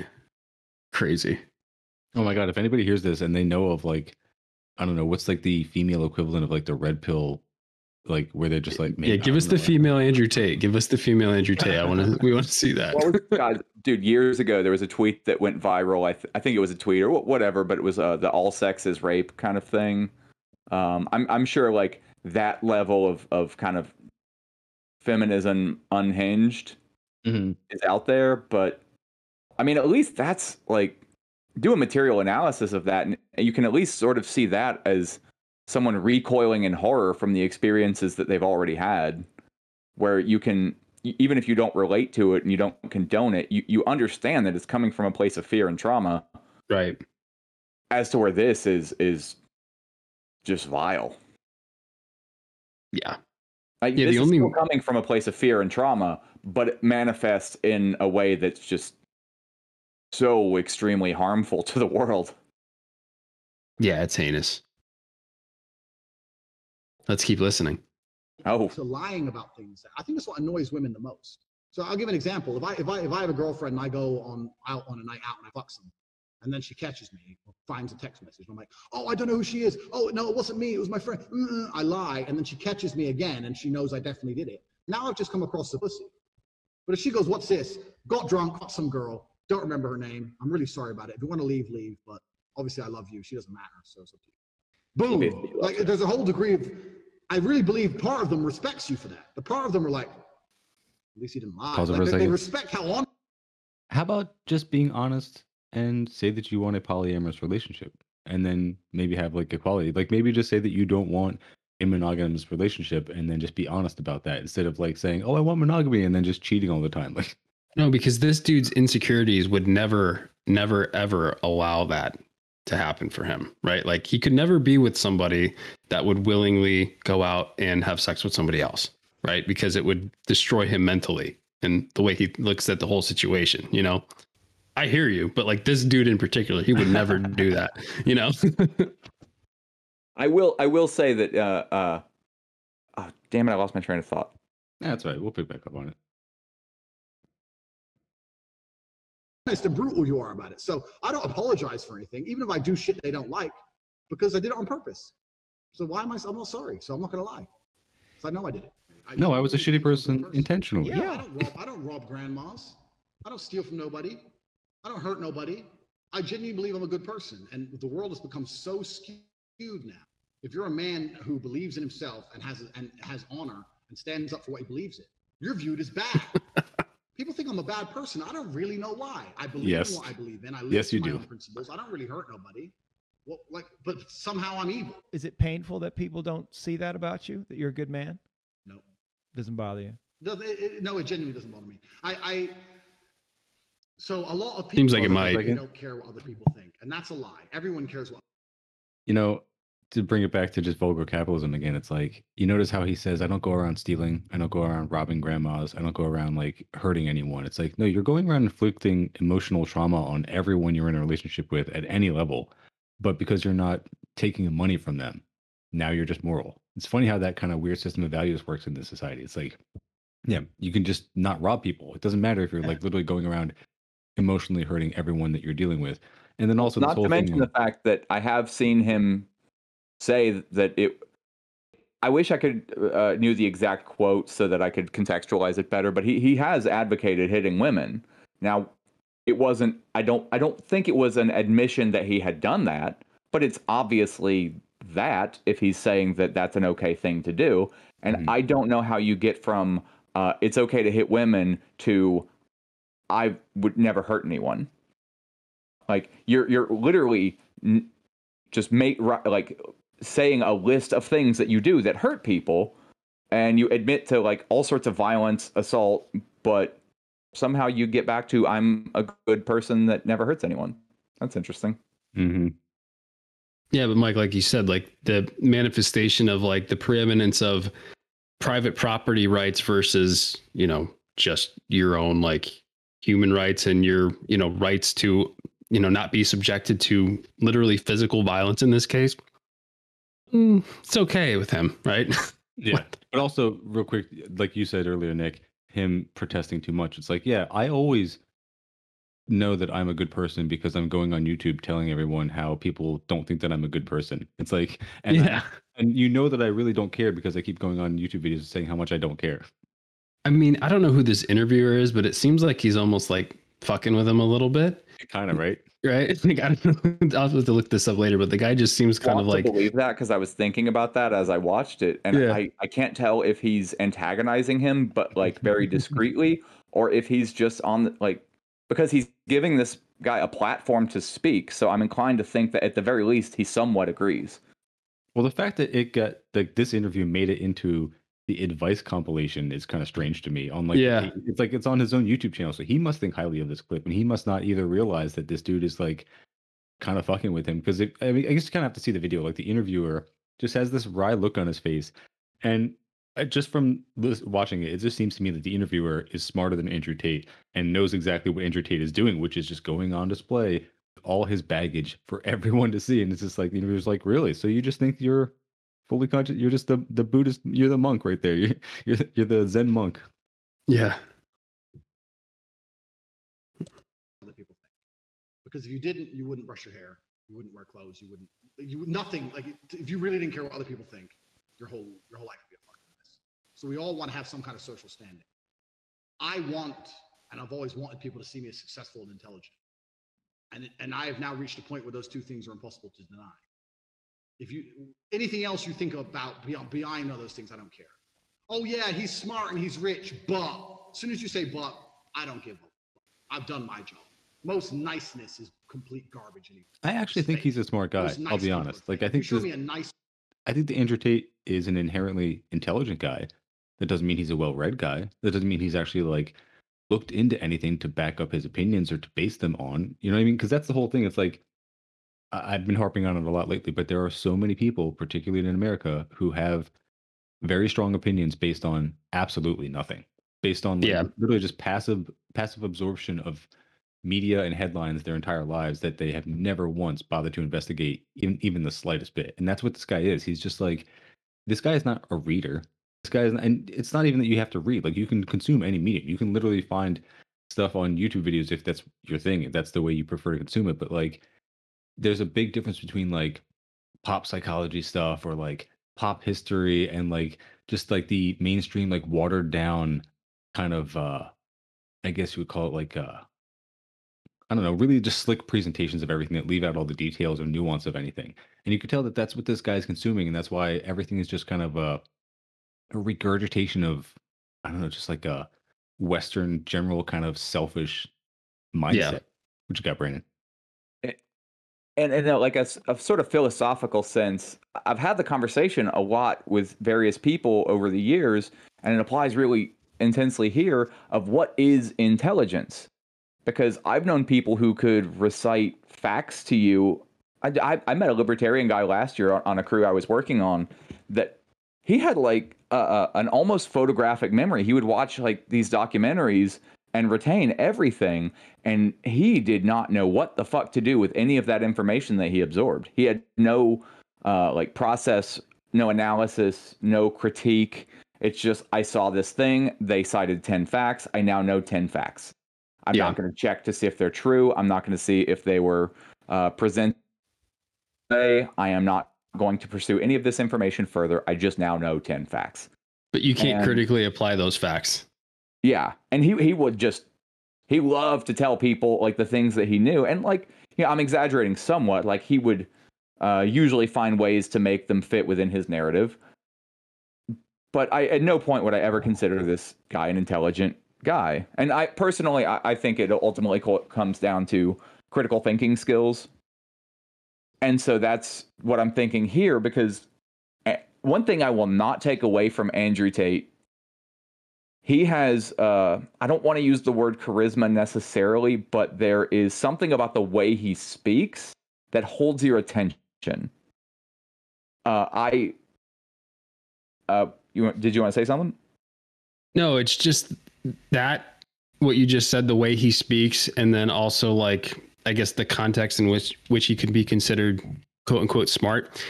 Crazy. Oh my god! If anybody hears this and they know of like, I don't know, what's like the female equivalent of like the red pill, like where they're just like, yeah, give us the female Andrew Tate. Give us the female Andrew Tate. I want to. We want to see that. What God, dude, years ago, there was a tweet that went viral. I, th- I think it was a tweet or whatever, but it was uh, the all sex is rape kind of thing. Um, I'm, I'm sure like that level of, of kind of feminism unhinged Mhm. is out there, but I mean, at least that's like do a material analysis of that, and you can at least sort of see that as someone recoiling in horror from the experiences that they've already had, where you can even if you don't relate to it and you don't condone it, you, you understand that it's coming from a place of fear and trauma. Right. As to where this is is just vile. Yeah. Like, Yeah, this the is only- still coming from a place of fear and trauma, but it manifests in a way that's just so extremely harmful to the world. Yeah, it's heinous. Let's keep listening. Oh, to lying about things. I think that's what annoys women the most. So I'll give an example. If I if I if I have a girlfriend and I go on out on a night out and I fuck some, and then she catches me or finds a text message, and I'm like, oh, I don't know who she is. Oh no, it wasn't me. It was my friend. Mm-mm. I lie, and then she catches me again, and she knows I definitely did it. Now I've just come across the pussy. But if she goes, what's this? Got drunk, fucked some girl. Don't remember her name. I'm really sorry about it. If you want to leave, leave. But obviously, I love you. She doesn't matter. So it's up to you. Boom. Like there's a whole degree of. I really believe part of them respects you for that. The part of them are like, at least he didn't lie. Like, they, they respect how honest How about just being honest and say that you want a polyamorous relationship, and then maybe have like equality. Like maybe just say that you don't want a monogamous relationship, and then just be honest about that instead of like saying, "Oh, I want monogamy," and then just cheating all the time. Like, No, because this dude's insecurities would never, never, ever allow that to happen for him, right? Like he could never be with somebody that would willingly go out and have sex with somebody else, right? Because it would destroy him mentally and the way he looks at the whole situation, you know? I hear you, but like this dude in particular, he would never do that, you know? I will. I will say that. Uh, uh, oh, damn it! I lost my train of thought. that's right. We'll pick back up on it. And brutal you are about it. So I don't apologize for anything, even if I do shit they don't like, because I did it on purpose. So why am I? I'm not sorry. So I'm not gonna lie. So I know I did it. No, I was a shitty person purpose. intentionally. Yeah, I don't rob. I don't rob grandmas. I don't steal from nobody. I don't hurt nobody. I genuinely believe I'm a good person, and the world has become so skewed now. If you're a man who believes in himself and has and has honor and stands up for what he believes in, you're viewed as bad. People think I'm a bad person. I don't really know why. I believe Yes. in what I believe in. I live Yes, you my do. own principles. I don't really hurt nobody. Well, like, but somehow I'm evil. Is it painful that people don't see that about you? That you're a good man? No. Doesn't bother you? No, it, it- no, it genuinely doesn't bother me. I, I so a lot of people Seems like it might. they don't care what other people think, and that's a lie. Everyone cares what. you know, to bring it back to just vulgar capitalism again, it's like you notice how he says, "I don't go around stealing. I don't go around robbing grandmas. I don't go around like hurting anyone." It's like no, you're going around inflicting emotional trauma on everyone you're in a relationship with at any level, but because you're not taking money from them, now you're just moral. It's funny how that kind of weird system of values works in this society. It's like, yeah, you can just not rob people. It doesn't matter if you're like literally going around emotionally hurting everyone that you're dealing with, and then also this Not whole to thing mention the fact that I have seen him say that it. I wish I could uh, knew the exact quote so that I could contextualize it better. But he he has advocated hitting women. Now, it wasn't. I don't. I don't think it was an admission that he had done that. But it's obviously that if he's saying that that's an okay thing to do. And Mhm. I don't know how you get from uh, it's okay to hit women to I would never hurt anyone. Like you're you're literally n- just make like saying a list of things that you do that hurt people, and you admit to like all sorts of violence, assault, but somehow you get back to I'm a good person that never hurts anyone. That's interesting. hmm Yeah, but Mike, like you said, like the manifestation of like the preeminence of private property rights versus, you know, just your own like human rights and your, you know, rights to, you know, not be subjected to literally physical violence in this case. Mm, it's okay with him, right? Yeah. But also, real quick, like you said earlier, Nick, him protesting too much. It's like, yeah, I always know that I'm a good person because I'm going on YouTube telling everyone how people don't think that I'm a good person. It's like, and, yeah. and you know that I really don't care because I keep going on YouTube videos saying how much I don't care. I mean, I don't know who this interviewer is, but it seems like he's almost like fucking with him a little bit, Kind of, right? Right? Like, I don't know. I'll have to look this up later, but the guy just seems kind of like, to believe that because I was thinking about that as I watched it, and Yeah. I, I can't tell if he's antagonizing him, but like very discreetly, or if he's just on the, like because he's giving this guy a platform to speak. So I'm inclined to think that at the very least he somewhat agrees. Well, the fact that it got like this interview made it into the advice compilation is kind of strange to me. On like, Yeah. it's like it's on his own YouTube channel, so he must think highly of this clip, and he must not either realize that this dude is like kind of fucking with him because I mean, I guess you kind of have to see the video. Like the interviewer just has this wry look on his face, and just from watching it, it just seems to me that the interviewer is smarter than Andrew Tate and knows exactly what Andrew Tate is doing, which is just going on display all his baggage for everyone to see. And it's just like the interviewer's like, really? So you just think you're fully conscious? You're just the the Buddhist. You're the monk right there. You're you're, the- you're the Zen monk. yeah, people think. Because if you didn't, you wouldn't brush your hair, you wouldn't wear clothes, you wouldn't, you would nothing. Like if you really didn't care what other people think, your whole your whole life would be a fucking mess. So we all want to have some kind of social standing. I want, and I've always wanted people to see me as successful and intelligent. And and I have now reached a point where those two things are impossible to deny. If you anything else you think about beyond beyond all those things, I don't care. Oh yeah, he's smart and he's rich, but as soon as you say but, I don't give a I've done my job. Most niceness is complete garbage. I actually think he's a smart guy. Most I'll be honest. Like. I think show this, me a nice I think the Andrew Tate is an inherently intelligent guy. That doesn't mean he's a well-read guy. That doesn't mean he's actually like looked into anything to back up his opinions or to base them on. You know what I mean? Because that's the whole thing. It's like I- I've been harping on it a lot lately, but there are so many people, particularly in America, who have very strong opinions based on absolutely nothing. Based on Yeah. literally just passive passive absorption of media and headlines their entire lives that they have never once bothered to investigate even even the slightest bit. And that's what this guy is. He's just like this guy is not a reader. This guy is not, and it's not even that you have to read. Like you can consume any medium. You can literally find stuff on YouTube videos if that's your thing, if that's the way you prefer to consume it. But like there's a big difference between like pop psychology stuff or like pop history and like just like the mainstream like watered down kind of uh I guess you would call it like uh I don't know, really just slick presentations of everything that leave out all the details or nuance of anything. And you could tell that that's what this guy's consuming, and that's why everything is just kind of a, a regurgitation of, I don't know, just like a Western general kind of selfish mindset. What you got, Brandon? And and like a, a sort of philosophical sense i've had the conversation a lot with various people over the years and it applies really intensely here of what is intelligence. Because i've known people who could recite facts to you. I, I, I met a libertarian guy last year on, on a crew i was working on that he had like an almost photographic memory. He would watch like these documentaries and retain everything and he did not know what the fuck to do with any of that information that he absorbed. He had no uh, like process no analysis no critique. It's just i saw this thing. They cited 10 facts. I now know 10 facts. I'm Yeah. not going to check to see if they're true. I'm not going to see if they were uh, presented i am not going to pursue any of this information further. I just now know 10 facts. But you can't And- critically apply those facts. Yeah, and he he would just he loved to tell people like the things that he knew, and like yeah, I'm exaggerating somewhat. Like he would uh, usually find ways to make them fit within his narrative. But I, at no point would I ever consider this guy an intelligent guy. And I personally, I, I think it ultimately co- comes down to critical thinking skills. And so that's what I'm thinking here because eh, one thing I will not take away from Andrew Tate he has uh, i don't want to use the word charisma necessarily but there is something about the way he speaks that holds your attention uh, i uh, you did you want to say something No, it's just that what you just said, the way he speaks, and then also like I guess the context in which which he can be considered quote unquote smart.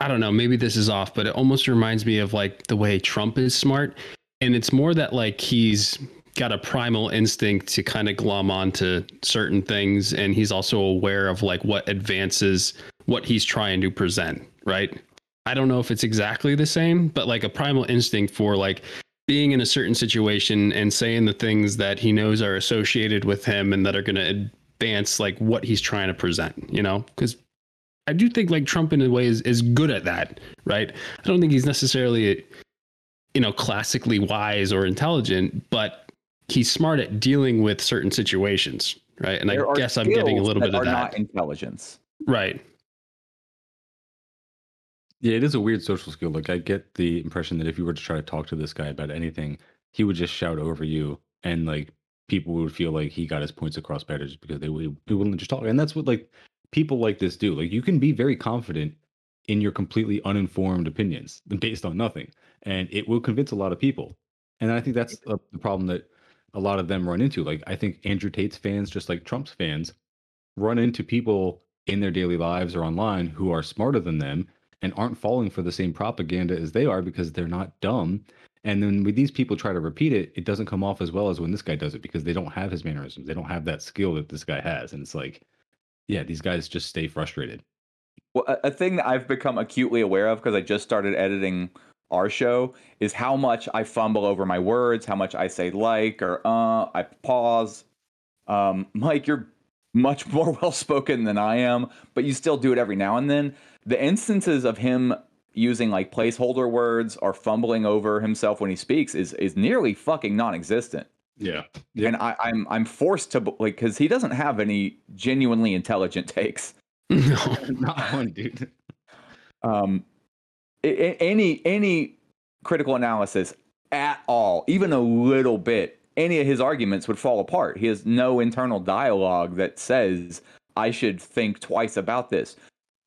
I don't know, maybe this is off, but it almost reminds me of like the way Trump is smart. And it's more that like he's got a primal instinct to kind of glom onto certain things and he's also aware of like what advances what he's trying to present, right? I don't know if it's exactly the same, but like a primal instinct for like being in a certain situation and saying the things that he knows are associated with him and that are going to advance like what he's trying to present, you know? Because I do think like Trump in a way is, is good at that, right? I don't think he's necessarily, you know, classically wise or intelligent, but he's smart at dealing with certain situations, right? And There I guess I'm getting a little that bit of are that. not intelligence right. Yeah, it is a weird social skill. Like I get the impression that if you were to try to talk to this guy about anything, he would just shout over you, and like people would feel like he got his points across better just because they would be willing to just talk. And that's what like people like this do. Like you can be very confident in your completely uninformed opinions based on nothing, and it will convince a lot of people. And I think that's uh, the problem that a lot of them run into. Like I think Andrew Tate's fans, just like Trump's fans, run into people in their daily lives or online who are smarter than them and aren't falling for the same propaganda as they are because they're not dumb. And then when these people try to repeat it, it doesn't come off as well as when this guy does it because they don't have his mannerisms. They don't have that skill that this guy has. And it's like, yeah, these guys just stay frustrated. Well, a, a thing that I've become acutely aware of because I just started editing our show is how much I fumble over my words, how much I say like or uh, I pause. Um, Mike, you're much more well spoken than I am, but you still do it every now and then. The instances of him using like placeholder words or fumbling over himself when he speaks is is nearly fucking non-existent. Yeah. Yeah. And I, I'm I'm forced to like because he doesn't have any genuinely intelligent takes. No. not one, dude. um, a- a- any any critical analysis at all, even a little bit, any of his arguments would fall apart. He has no internal dialogue that says I should think twice about this.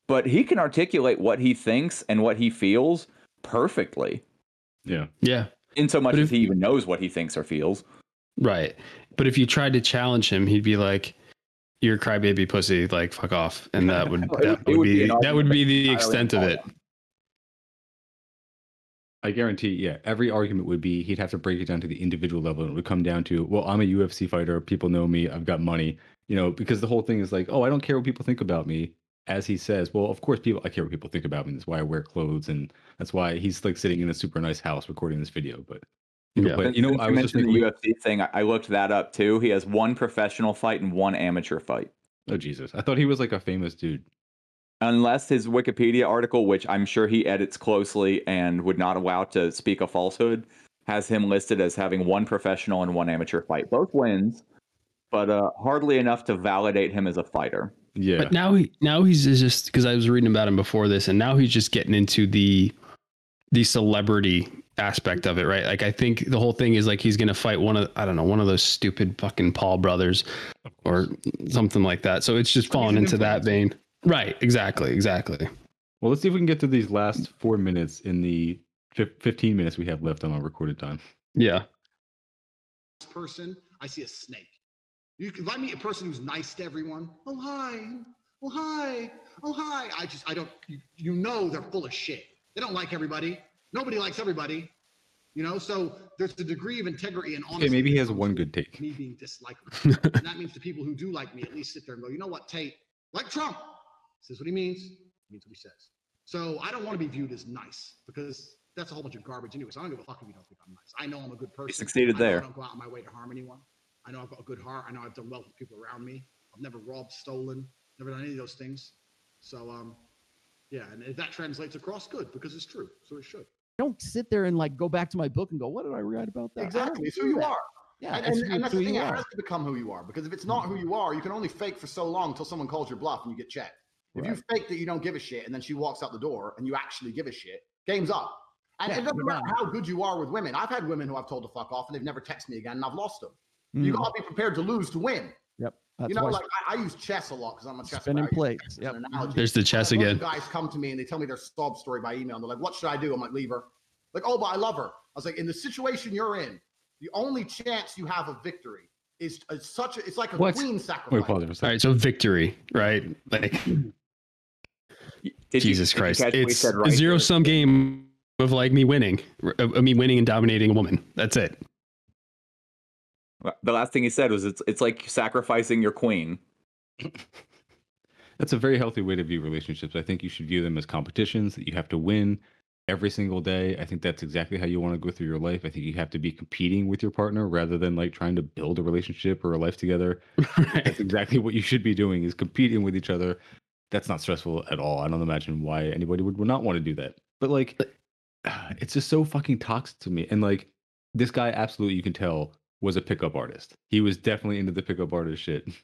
But he can articulate what he thinks and what he feels perfectly, Yeah. Yeah. in so much But as he even knows what he thinks or feels. Right. But if you tried to challenge him, he'd be like, "You're crybaby pussy. Like, fuck off." And that would that would would be be that would be the extent of it. I guarantee, yeah, every argument would be he'd have to break it down to the individual level. And it would come down to, well, I'm a UFC fighter. People know me. I've got money. You know, because the whole thing is like, oh, I don't care what people think about me. As he says, well, of course, people, I care what people think about me. That's why I wear clothes. And that's why he's like sitting in a super nice house recording this video. But, Yeah. but you know, I was just mentioned thinking, the UFC thing. I- I looked that up too. He has one professional fight and one amateur fight. oh, Jesus. I thought he was like a famous dude. unless his Wikipedia article, which I'm sure he edits closely and would not allow to speak a falsehood, has him listed as having one professional and one amateur fight. Both wins, but uh, hardly enough to validate him as a fighter. Yeah. But now he now he's just because I was reading about him before this, and now he's just getting into the the celebrity aspect of it, right? Like I think the whole thing is like he's gonna fight one of I don't know one of those stupid fucking Paul brothers or something like that. So it's just falling an into that vein. Right. Exactly. Exactly. well, let's see if we can get to these last four minutes in the 15 minutes we have left on our recorded time. Yeah. person, I see a snake. You can, if I meet a person who's nice to everyone, oh hi, oh hi, oh hi. I just I don't. You, you know they're full of shit. They don't like everybody. Nobody likes everybody. You know, so there's a degree of integrity and honesty. Okay, maybe he has one good take. Me being disliked, and that means the people who do like me at least sit there and go, you know what, Tate, like Trump, says what he means, he means what he says. So I don't want to be viewed as nice because that's a whole bunch of garbage anyway. So I don't give a fuck if you don't think I'm nice. I know I'm a good person. He succeeded I there. I don't go out of my way to harm anyone. I know I've got a good heart. I know I've done well for people around me. I've never robbed, stolen, never done any of those things. So um, Yeah, and if that translates across, good because it's true. So it should. Don't sit there and like go back to my book and go, what did I write about that? Exactly. It's who you that. are. Yeah, and, and, and that's the thing. It has to become who you are because if it's not who you are, you can only fake for so long until someone calls your bluff and you get checked. If you fake that you don't give a shit and then she walks out the door and you actually give a shit, game's up. And Yeah, it doesn't matter how good you are with women. I've had women who I've told to fuck off and they've never texted me again and I've lost them. You Mm, gotta be prepared to lose to win. Yep. That's you know, like I, I use chess a lot because I'm a chess spinning player. I plates. chess Yep. There's the chess have lots of again. Guys come to me and they tell me their sob story by email. And they're like, "What should I do?" I'm like, "Leave her." Like, "Oh, but I love her." I was like, "In the situation you're in, the only chance you have of victory is, is such a. It's like a What? queen Wait, sacrifice." pause it for a All second. right, so victory, right? Like Did Jesus you Christ, catch it's said a zero sum game of like me winning, of of me winning and dominating a woman. That's it. Uh, the last thing he said was, "It's it's like sacrificing your queen." That's a very healthy way to view relationships. I think you should view them as competitions that you have to win every single day. I think that's exactly how you want to go through your life. I think you have to be competing with your partner rather than like trying to build a relationship or a life together. That's exactly what you should be doing is competing with each other. That's not stressful at all. I don't imagine why anybody would, would not want to do that. But like it's just so fucking toxic to me. And like this guy absolutely you can tell was a pickup artist. He was definitely into the pickup artist shit.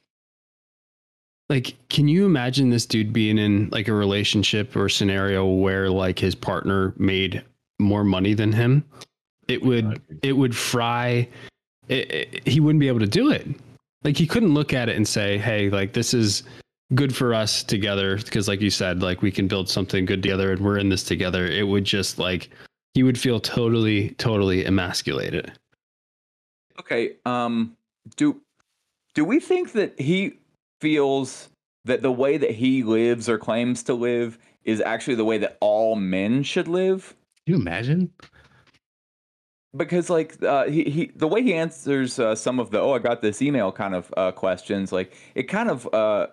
Like, can you imagine this dude being in like a relationship or scenario where like his partner made more money than him? It would it would fry. It, it- he wouldn't be able to do it. Like he couldn't look at it and say, "Hey, like this is good for us together," because like you said, like we can build something good together and we're in this together. It would just like he would feel totally, totally emasculated. Okay. Um. Do do we think that he feels that the way that he lives or claims to live is actually the way that all men should live? Can you imagine? because like uh, he, he the way he answers uh, some of the oh I got this email kind of uh, questions like it kind of uh,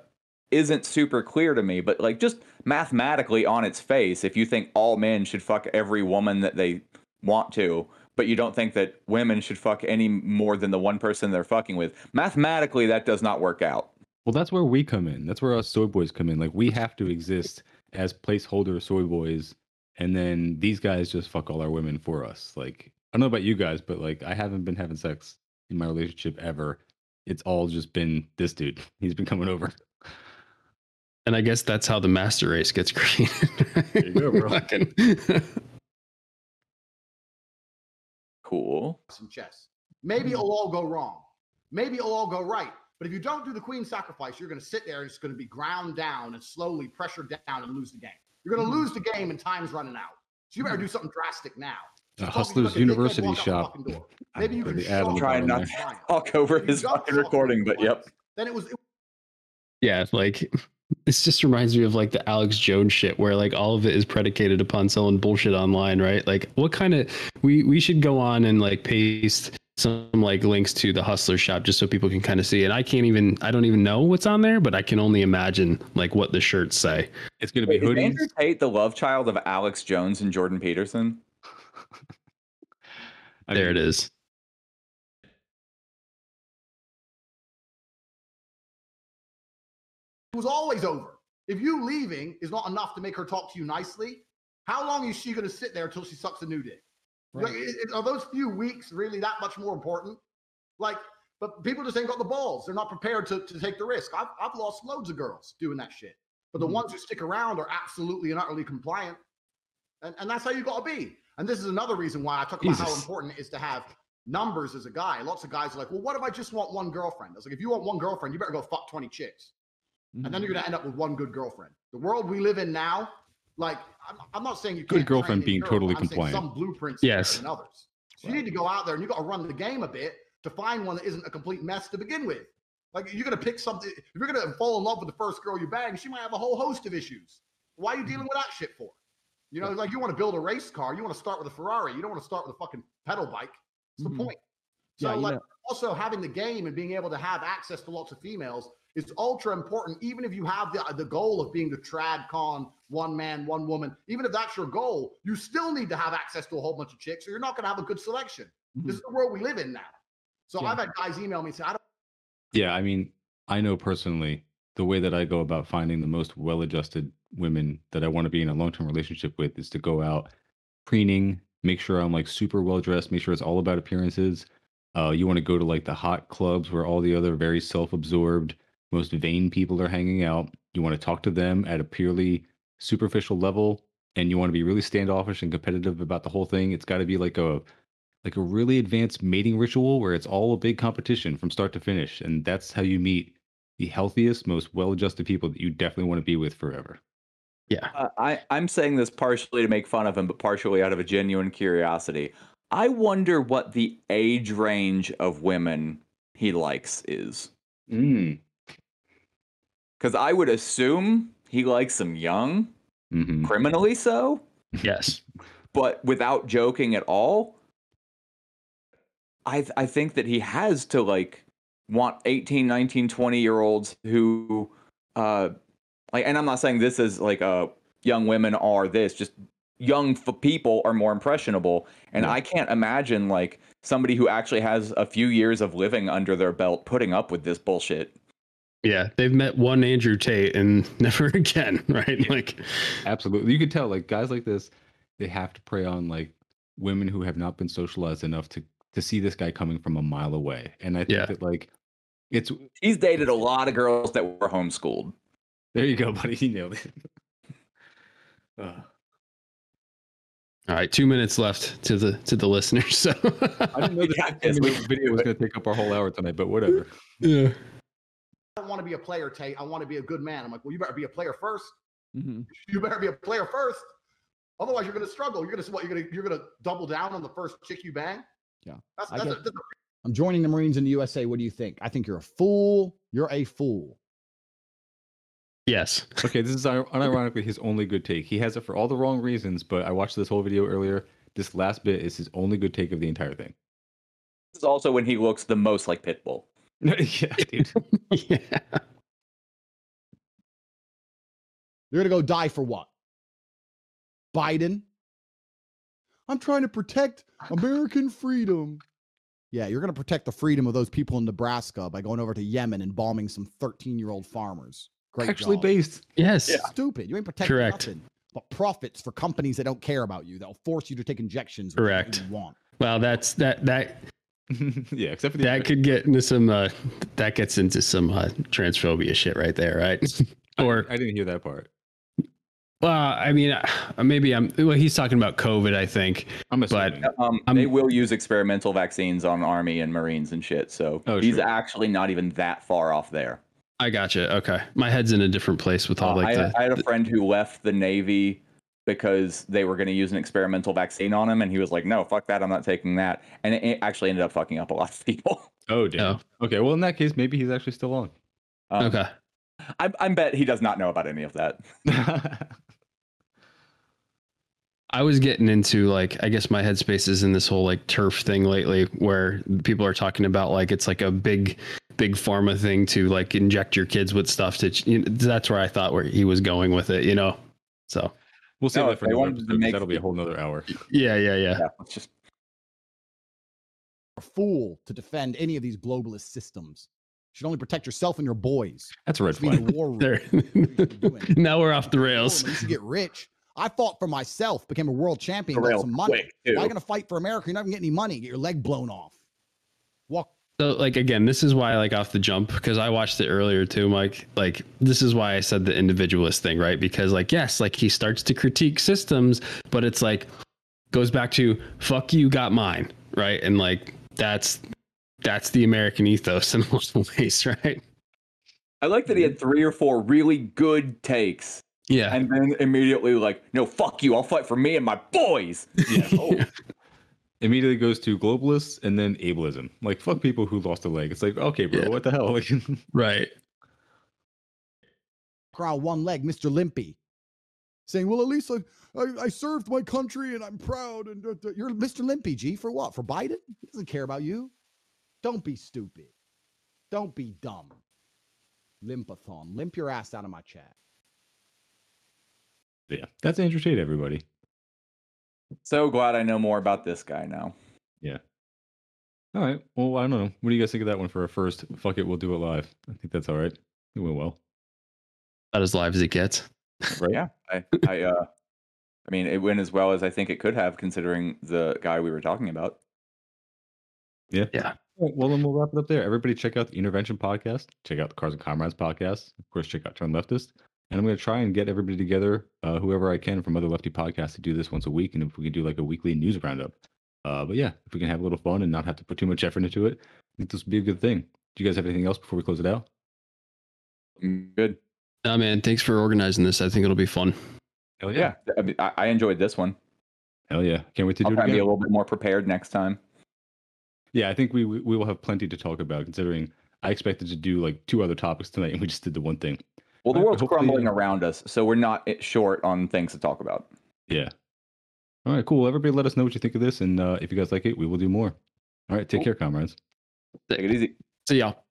isn't super clear to me but like just mathematically on its face if you think all men should fuck every woman that they want to but you don't think that women should fuck any more than the one person they're fucking with mathematically that does not work out Well, that's where we come in. That's where us soy boys come in. Like we have to exist as placeholder soy boys, and then these guys just fuck all our women for us. Like I don't know about you guys, but like I haven't been having sex in my relationship ever. It's all just been this dude. He's been coming over. And I guess that's how the master race gets created. There you go, bro. Fucking- cool some chess. Maybe it'll all go wrong. Maybe it'll all go right. But if you don't do the queen sacrifice, you're going to sit there and it's going to be ground down and slowly pressured down and lose the game. You're going to lose the game and time's running out. So you better do something drastic now. The Talking Hustlers like University walk out the shop. Maybe you Put can the ad on shock the Try them not into to talk over his fucking recording but yep Then it was it yeah, like this just reminds me of like the Alex Jones shit where like all of it is predicated upon selling bullshit online, right? Like what kind of we we should go on and like paste some like links to the hustler shop just so people can kind of see. And I can't even I don't even know what's on there, but I can only imagine like what the shirts say. It's gonna be Wait, is hoodies. Andrew Tate the love child of Alex Jones and Jordan Peterson there it mean, is. Was always over. If you leaving is not enough to make her talk to you nicely, how long is she going to sit there until she sucks a new dick? Like, i- i- are those few weeks really that much more important? Like, but people just ain't got the balls. They're not prepared to, to take the risk. I've, I've lost loads of girls doing that shit. But the Mhm. ones who stick around are absolutely and utterly compliant. And, and that's how you got to be. And this is another reason why I talk about how important it is to have numbers as a guy. Lots of guys are like, well, what if I just want one girlfriend? I was like, if you want one girlfriend, you better go fuck 20 chicks and then you're going to end up with one good girlfriend. The world we live in now, like I'm, I'm not saying you Good girlfriend being girl, totally compliant. Some blueprints Yes. than others. So you need to go out there and you got to run the game a bit to find one that isn't a complete mess to begin with. Like you're going to pick something. If you're going to fall in love with the first girl you bang, she might have a whole host of issues. Why are you dealing with that shit for? You know, like you want to build a race car, you want to start with a Ferrari. You don't want to start with a fucking pedal bike. What's Mhm. the point? So Yeah, like know- also having the game and being able to have access to lots of females is ultra important even if you have the, the goal of being the trad con one man one woman even if that's your goal you still need to have access to a whole bunch of chicks or you're not going to have a good selection this is the world we live in now so Yeah. i've had guys email me and say i don't Yeah, I mean, I know personally the way that I go about finding the most well-adjusted women that I want to be in a long-term relationship with is to go out preening, make sure I'm like super well dressed, make sure it's all about appearances. Uh, you want to go to like the hot clubs where all the other very self-absorbed, most vain people are hanging out. You want to talk to them at a purely superficial level, and you want to be really standoffish and competitive about the whole thing. It's got to be like a like a really advanced mating ritual where it's all a big competition from start to finish, and that's how you meet the healthiest, most well-adjusted people that you definitely want to be with forever. Yeah. Uh, I I'm saying this partially to make fun of him, but partially out of a genuine curiosity. I wonder what the age range of women he likes is. Mm. Because I would assume he likes them young, hmm criminally so, Yes. but without joking at all. I th- I think that he has to like want 18, 19, 20 year olds who uh like and I'm not saying this is like uh young women are this, just young f- people are more impressionable and Yeah. I can't imagine like somebody who actually has a few years of living under their belt putting up with this bullshit. Yeah. They've met one Andrew Tate and never again, right? Like, Absolutely. You could tell like guys like this, they have to prey on like women who have not been socialized enough to to see this guy coming from a mile away. And I think Yeah. that like it's He's dated a lot of girls that were homeschooled. there you go, buddy. You nailed it. Uh, all right, two minutes left to the to the listeners. So I didn't know Yeah, that yes, we- video was going to take up our whole hour tonight, but whatever. yeah. I don't want to be a player, Tate. I want to be a good man. I'm like, well, you better be a player 1st Mm-hmm. You better be a player first. Otherwise, you're going to struggle. You're going to what? You're going to you're going to double down on the first chick you bang. Yeah, that's, I that's, a, get- that's a I'm joining the Marines in the USA. What do you think? I think you're a fool. You're a fool. Yes. Okay, this is unironically his only good take. He has it for all the wrong reasons, but I watched this whole video earlier. This last bit is his only good take of the entire thing. This is also when he looks the most like Pitbull. yeah, dude. yeah. You're gonna go die for what? Biden. I'm trying to protect American freedom. Yeah, you're gonna protect the freedom of those people in Nebraska by going over to Yemen and bombing some 13 year old farmers. Great Actually job. based. Yes. Stupid. You ain't protecting Correct. nothing but profits for companies that don't care about you. That'll force you to take injections. when you Correct. Want. Well, that's that that yeah, except for the that could get into some uh that gets into some uh, transphobia shit right there, right? or I didn't hear that part. well, I mean, uh, maybe I'm. Well, he's talking about COVID, I think. I'm But- assuming. Um, I'm- they will use experimental vaccines on army and marines and shit. So Oh, he's sure. actually not even that far off there. I gotcha. Okay, my head's in a different place with all Uh, like I, the. I had a friend who left the navy because they were going to use an experimental vaccine on him, and he was like, "No, fuck that, I'm not taking that." And it, it actually ended up fucking up a lot of people. oh, damn. Okay, well, in that case, maybe he's actually still on. Um, okay. I, I bet he does not know about any of that. I was getting into like I guess my headspace is in this whole like TERF thing lately where people are talking about like it's like a big big pharma thing to like inject your kids with stuff to you know, that's where I thought where he was going with it, you know. So we'll save No, that for they another wanted to make- That'll be a whole nother hour. yeah, yeah, yeah. Yeah, it's just A fool to defend any of these globalist systems. You should only protect yourself and your boys. That's a red You should be flag. war. There. now we're off the rails. You should get rich. I fought for myself, became a world champion, got some money. quick. Why are you gonna fight for America? You're not gonna get any money. Get your leg blown off. Walk So like again, this is why like off the jump because I watched it earlier too, Mike. Like this is why I said the individualist thing, right? Because like yes, like he starts to critique systems, but it's like goes back to fuck you, got mine, right? And like that's that's the American ethos in a lot of ways, right? I like that he had mm-hmm. three or four really good takes, Yeah, and then immediately like, "No, fuck you! I'll fight for me and my boys." Yeah. Oh. Immediately goes to globalists and then ableism. Like fuck people who lost a leg. It's like okay, bro, Yeah. what the hell? Like, right. around one leg, Mr. Limpy, saying, "Well, at least I, I, I served my country and I'm proud." And uh, you're Mr. Limpy, G, for what? For Biden? He doesn't care about you. Don't be stupid. Don't be dumb. Limpathon, limp your ass out of my chat. yeah, that's Andrew Tate, everybody. So glad I know more about this guy now. Yeah. All right. Well, I don't know. What do you guys think of that one for a first? Fuck it, we'll do it live. I think that's all right. It went well. About as live as it gets. Right. Yeah. I, I, uh, I mean, it went as well as I think it could have, considering the guy we were talking about. Yeah. Yeah. All right, well, then we'll wrap it up there. Everybody, check out the Intervention podcast. Check out the Cars and Comrades podcast. Of course, check out Turn Leftist. And I'm going to try and get everybody together, uh, whoever I can from other lefty podcasts, to do this once a week. And if we can do like a weekly news roundup. Uh, but yeah, if we can have a little fun and not have to put too much effort into it, I think this would be a good thing. Do you guys have anything else before we close it out? Good. Nah, man, thanks for organizing this. I think it'll be fun. Hell Yeah. I, mean, I, I enjoyed this one. Hell yeah. Can't wait to I'll do it try and be a little bit more prepared next time. Yeah, I think we we we will have plenty to talk about considering I expected to do like two other topics tonight and we just did the one thing. Well, the Right, world's hopefully- crumbling around us, so we're not short on things to talk about. Yeah. All right, cool. Everybody let us know what you think of this and uh, if you guys like it, we will do more. All right, take Cool. care, comrades. Take it easy. See y'all.